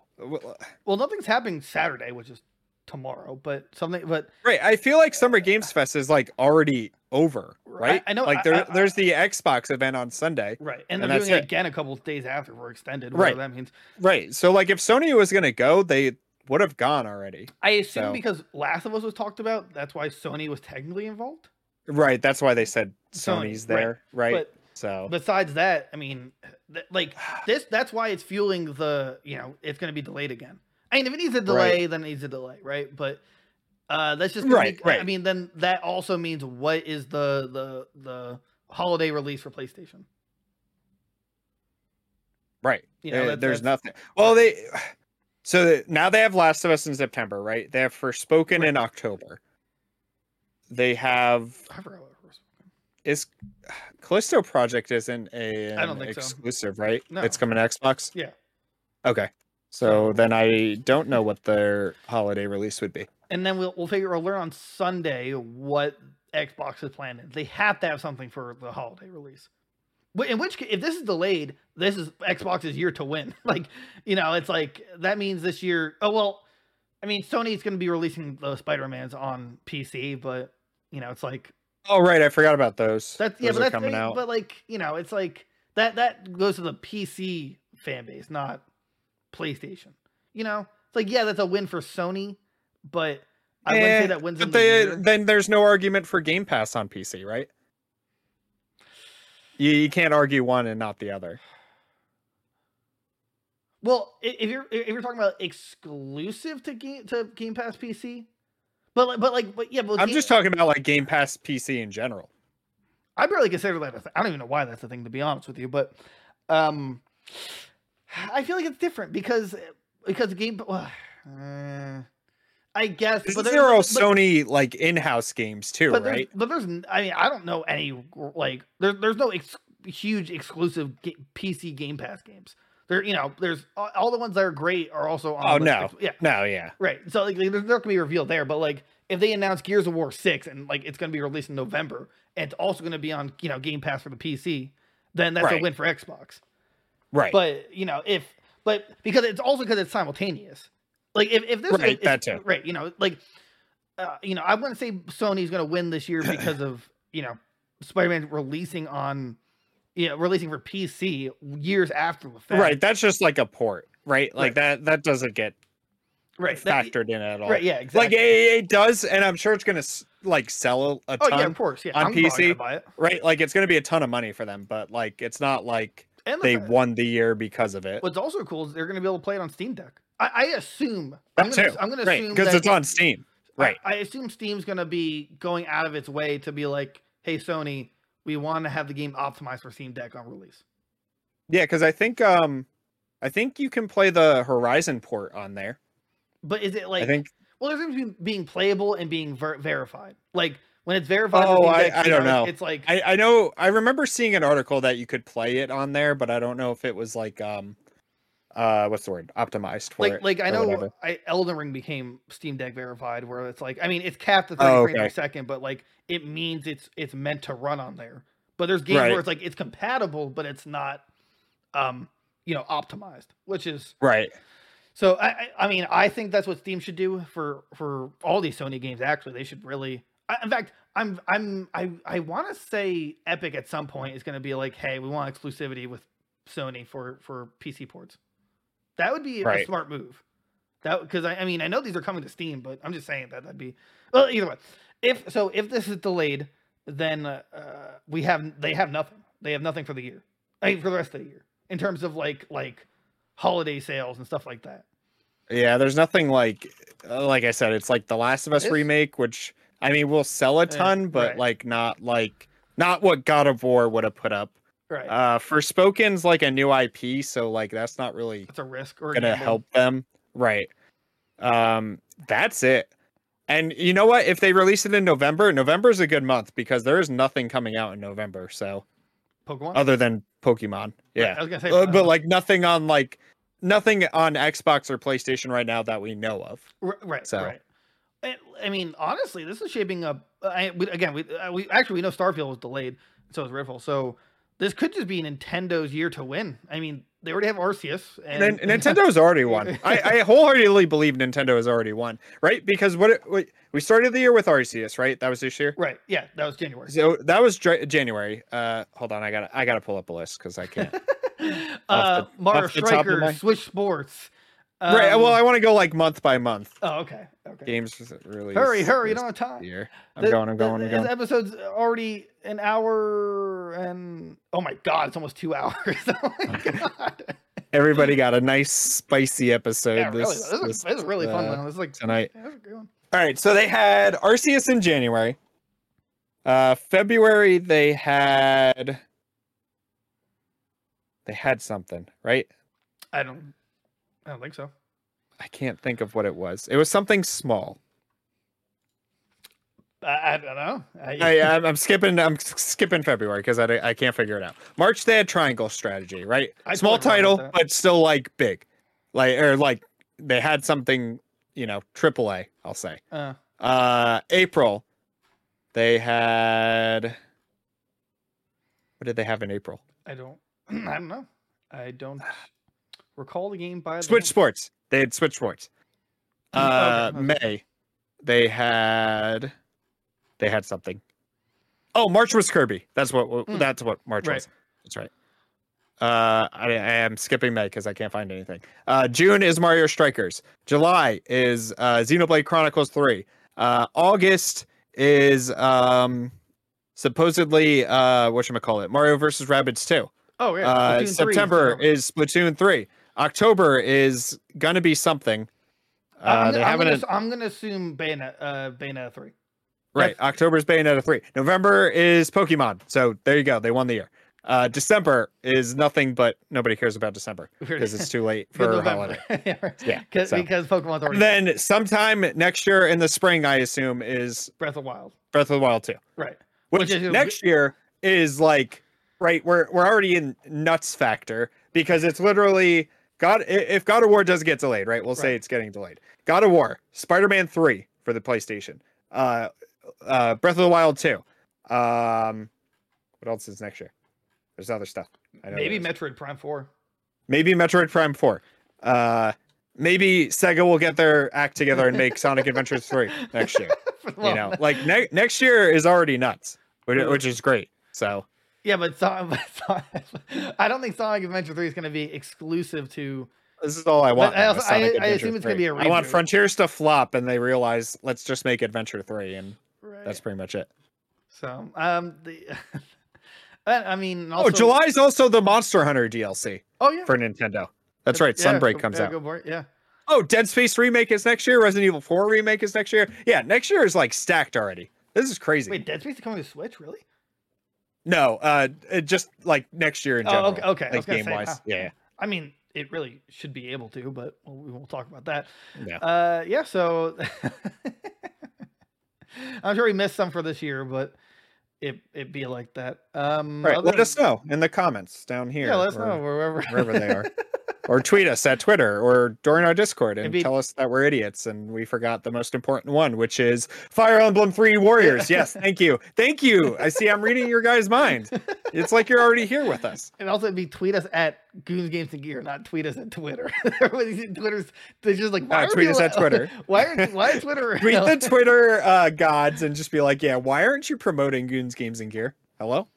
Well, nothing's happening Saturday, which is tomorrow, but something. But Right. I feel like Summer Games Fest is like already over, Right, right? I know, Like there, I- there's the Xbox event on Sunday. right, and And they're doing it again a couple of days after for extended. Right. Whatever that means. Right. So like if Sony was gonna go, they would have gone already. I assume So- because Last of Us was talked about, that's why Sony was technically involved. Right. That's why they said Sony, Sony's right, there. Right. But so besides that, I mean, th- like this, that's why it's fueling the, you know, it's going to be delayed again. I mean, if it needs a delay, then it needs a delay, right? But uh that's just gonna Right, I mean, then that also means what is the the the holiday release for PlayStation? right. You know, Uh, that's- there's that's- nothing. Well, they. So now they have Last of Us in September, right? They have Forspoken Right. in October. They have I forgot what it was. is Callisto Project isn't a I don't an think so. exclusive, right? No. It's coming to Xbox. Yeah. Okay. So then I don't know what their holiday release would be. And then we'll we'll figure we'll learn on Sunday what Xbox is planning. They have to have something for the holiday release. In which, if this is delayed, this is Xbox's year to win. Like, you know, it's like that means this year. Oh well, I mean, Sony's going to be releasing the Spider Mans on PC, but you know, it's like Oh right, I forgot about those. that's yeah, Those but that's coming out. but like you know, it's like that that goes to the PC fan base, not PlayStation. You know, it's like yeah, that's a win for Sony, but I wouldn't say Eh, that wins But the then there's no argument for Game Pass on PC, right? You, you can't argue one and not the other. Well, if you're if you're talking about exclusive to game to Game Pass PC, but like, but like but yeah, but I'm Game- just talking about like Game Pass PC in general. I barely consider that. I don't even know why that's a thing to be honest with you, but um, I feel like it's different because because the game. Well, uh, I guess, but there- all but- Sony like in-house games too, but there's, right? but there's, I mean, I don't know any like there, there's no ex- huge exclusive ga- PC Game Pass games. There, you know, there's all, all the ones that are great are also on. Oh the- no, yeah, no, yeah, right. So like, there's not gonna be revealed there, but like if they announce Gears of War six and like it's gonna be released in November and it's also gonna be on you know Game Pass for the PC, then that's a win for Xbox. Right. But you know if but because it's also because it's simultaneous. Like if if this Right, that too. right, you know, like uh, you know, I wouldn't say Sony's going to win this year because of you know Spider-Man releasing on you know releasing for PC years after the fact. right, that's just like a port, right? Like Right. that that doesn't get right, that- factored in at all. right, yeah, Like exactly. it, it does, and I'm sure it's gonna like sell a, a oh ton, yeah, of course, yeah. on I'm PC. buy it. right? Like it's gonna be a ton of money for them, but like it's not like And they fa- won the year because of it. what's also cool is they're going to be able to play it on Steam Deck. I, I assume. That I'm gonna, too, I'm going to right? assume Because it's on Steam, right? I, assume Steam's going to be going out of its way to be like, "Hey, Sony, we want to have the game optimized for Steam Deck on release." Yeah, because I think um, I think you can play the Horizon port on there. But is it like? I think. Well, there's between being playable and being ver- verified. Like when it's verified. Oh, I- I don't know. It's like I, I know I remember seeing an article that you could play it on there, but I don't know if it was like um uh what's the word optimized for like it. like I know. I, Elden Ring became Steam Deck verified, where it's like I mean it's capped at 30 Oh, frames per second, but like it means it's it's meant to run on there. But there's games Right. where it's like it's compatible, but it's not um you know optimized, which is right. So I- I mean, I think that's what Steam should do for for all these Sony games. Actually, they should really. I, in fact, I'm I'm I I want to say Epic at some point is going to be like, hey, we want exclusivity with Sony for for PC ports. That would be a smart move. That because I, I mean I know these are coming to Steam, but I'm just saying that that'd be well either way. If so, if this is delayed, then uh, we have they have nothing. They have nothing for the year. I mean, for the rest of the year in terms of like like holiday sales and stuff like that. Yeah, there's nothing like uh, like I said, it's like the Last of Us It's- remake, which I mean we'll sell a ton, but right. like not like not what God of War would have put up. Right. Uh Forspoken's like a new IP, so like that's not really it's a risk or gonna help them. Right. Um that's it. And you know what? If they release it in November, November is a good month because there is nothing coming out in November. So Pokemon. other than Pokemon. Right, Yeah. I was gonna say, Uh, uh, but like nothing on like nothing on Xbox or PlayStation right now that we know of. right, so- right. And, I mean, honestly, this is shaping up. I, we, again, we, uh, we actually we know Starfield was delayed, so is Redfall. So this could just be Nintendo's year to win. I mean, they already have Arceus, and, Nin- Nintendo's already won. I, I wholeheartedly believe Nintendo has already won, right? Because what, it, we started the year with Arceus, right? That was this year. right, yeah, that was January. So that was January. Uh, hold on, I got to I got to pull up a list because I can't. uh, the- Mario off the top of Striker, Switch Sports. Right. um, Well, I want to go like month by month. oh, okay, okay. Games really. Hurry, hurry! You don't have time. Year. I'm The- going. I'm the- going. I'm going. This episode's already an hour and oh my god, it's almost two hours. oh my god. Everybody got a nice spicy episode Yeah, really. this, This, is, this, this is really fun uh, though. This is like tonight. yeah, this a good one. All right, so they had Arceus in January. Uh February they had they had something, right? I don't I don't think so. I can't think of what it was. It was something small. I, I don't know. I, I, I'm, skipping. I'm skipping February because I, I can't figure it out. March they had Triangle Strategy, right? I Small totally title, that. but still like big, like or like they had something, you know, triple A. I'll say. uh, Uh, April, they had. What did they have in April? I don't I don't know. I don't recall the game by Switch name. Sports. They had Switch Sports. Uh, okay. May, they had. They had something. Oh, March was Kirby. That's what. Mm. That's what March Right. was. That's right. Uh, I, I am skipping May because I can't find anything. Uh, June is Mario Strikers. July is uh, Xenoblade Chronicles Three. Uh, August is um, supposedly uh, what call it? Mario versus Rabbids Two. Oh yeah. Uh, Splatoon 3 September is Splatoon Three. October is gonna be something. Uh, I'm, gonna- I'm, gonna, ass- I'm gonna assume Bayonetta, uh, Bayonetta three. Right. October October's Bayonetta 3. November is Pokemon. So there you go. They won the year. Uh, December is nothing but nobody cares about December because it's too late for a holiday. yeah, 'Cause- so. because Pokemon's already And then sometime next year in the spring, I assume, is Breath of the Wild. Breath of the Wild too. Right. Which, Which is- next year is like, right, we're, we're already in nuts factor because it's literally God. If God of War does get delayed, right, we'll say it's getting delayed. God of War, Spider Man 3 for the PlayStation, uh, uh, Breath of the Wild 2. Um, what else is next year? There's other stuff. I know Maybe. Metroid Prime four. maybe Metroid Prime 4. Uh, maybe Sega will get their act together and make Sonic Adventures 3 next year. You know, like ne- next year is already nuts, which, which is great. So Yeah, but, Son- but Son- I don't think Sonic Adventure three is going to be exclusive to. this is all I want. I also- I- I assume it's gonna 3. be a I want reboot. Frontiers to flop, and they realize let's just make Adventure 3, and Right. that's pretty much it. so. Um. The. I I mean, also, oh, July is also the Monster Hunter DLC Oh yeah. for Nintendo. That's right. Yeah, Sunbreak go- comes yeah, out. Go for it. Yeah. Oh, Dead Space remake is next year. Resident Evil 4 remake is next year. Yeah, next year is like stacked already. This is crazy. Wait, Dead Space is coming to Switch, really? No, uh, it just like next year in Oh, general. okay, okay, Like game say, wise. Yeah, I mean, it really should be able to, but we'll, we won't talk about that. yeah. Uh, yeah. So I'm sure we missed some for this year, but it it be like that. Um, right, let than- us know in the comments down here. Yeah, let us know wherever wherever they are. or tweet us at Twitter or during our Discord and It'd be- tell us that we're idiots and we forgot the most important one, which is Fire Emblem Three Warriors. Yes, thank you, thank you. I see. I'm reading your guys' mind. It's like you're already here with us. And also, it'd be tweet us at Goons Games and Gear, not tweet us at Twitter. Twitter's they're just like why Uh, are tweet us at Twitter. Why are why is Twitter? Tweet the Twitter uh, gods and just be like, yeah, why aren't you promoting Goons Games and Gear? Hello.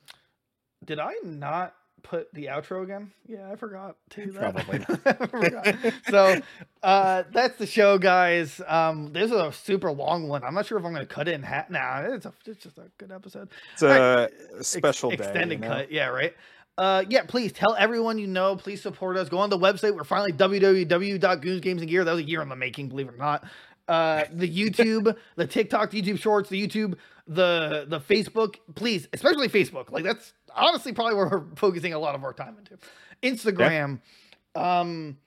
Did I not put the outro again? Yeah, I forgot to do that. Probably forgot. so uh that's the show, guys. Um this is a super long one. I'm not sure if I'm gonna cut it in half. Nah, it's a it's just a good episode. It's a Right. Special Ex- day. extended you know? cut. Yeah, right. Uh, yeah, please tell everyone you know. Please support us. Go on the website. We're finally www.goonsgamesandgear. That was a year in the making, believe it or not. Uh, the YouTube, the TikTok, the YouTube Shorts, the YouTube, the the Facebook. Please, especially Facebook. Like that's honestly probably where we're focusing a lot of our time into. Instagram, um,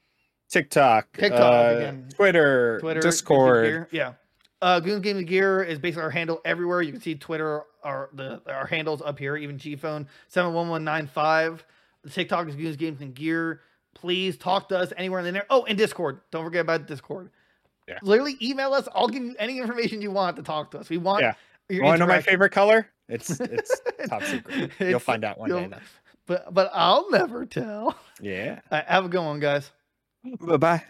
TikTok, TikTok, uh, again. Twitter, Twitter, Discord. Yeah. Uh, Goons Gaming Gear is basically our handle everywhere. You can see Twitter, our the our handles up here, even G Phone seven one one nine five. The TikTok is Goons Games and Gear. Please talk to us anywhere in there. Oh, and Discord. Don't forget about Discord. Yeah. Literally email us. I'll give you any information you want to talk to us. We want Yeah. Your Want to know my favorite color? It's it's top secret. You'll find out one day. you'll- Though. but but I'll never tell. Yeah. All right, have a good one, guys. Bye bye.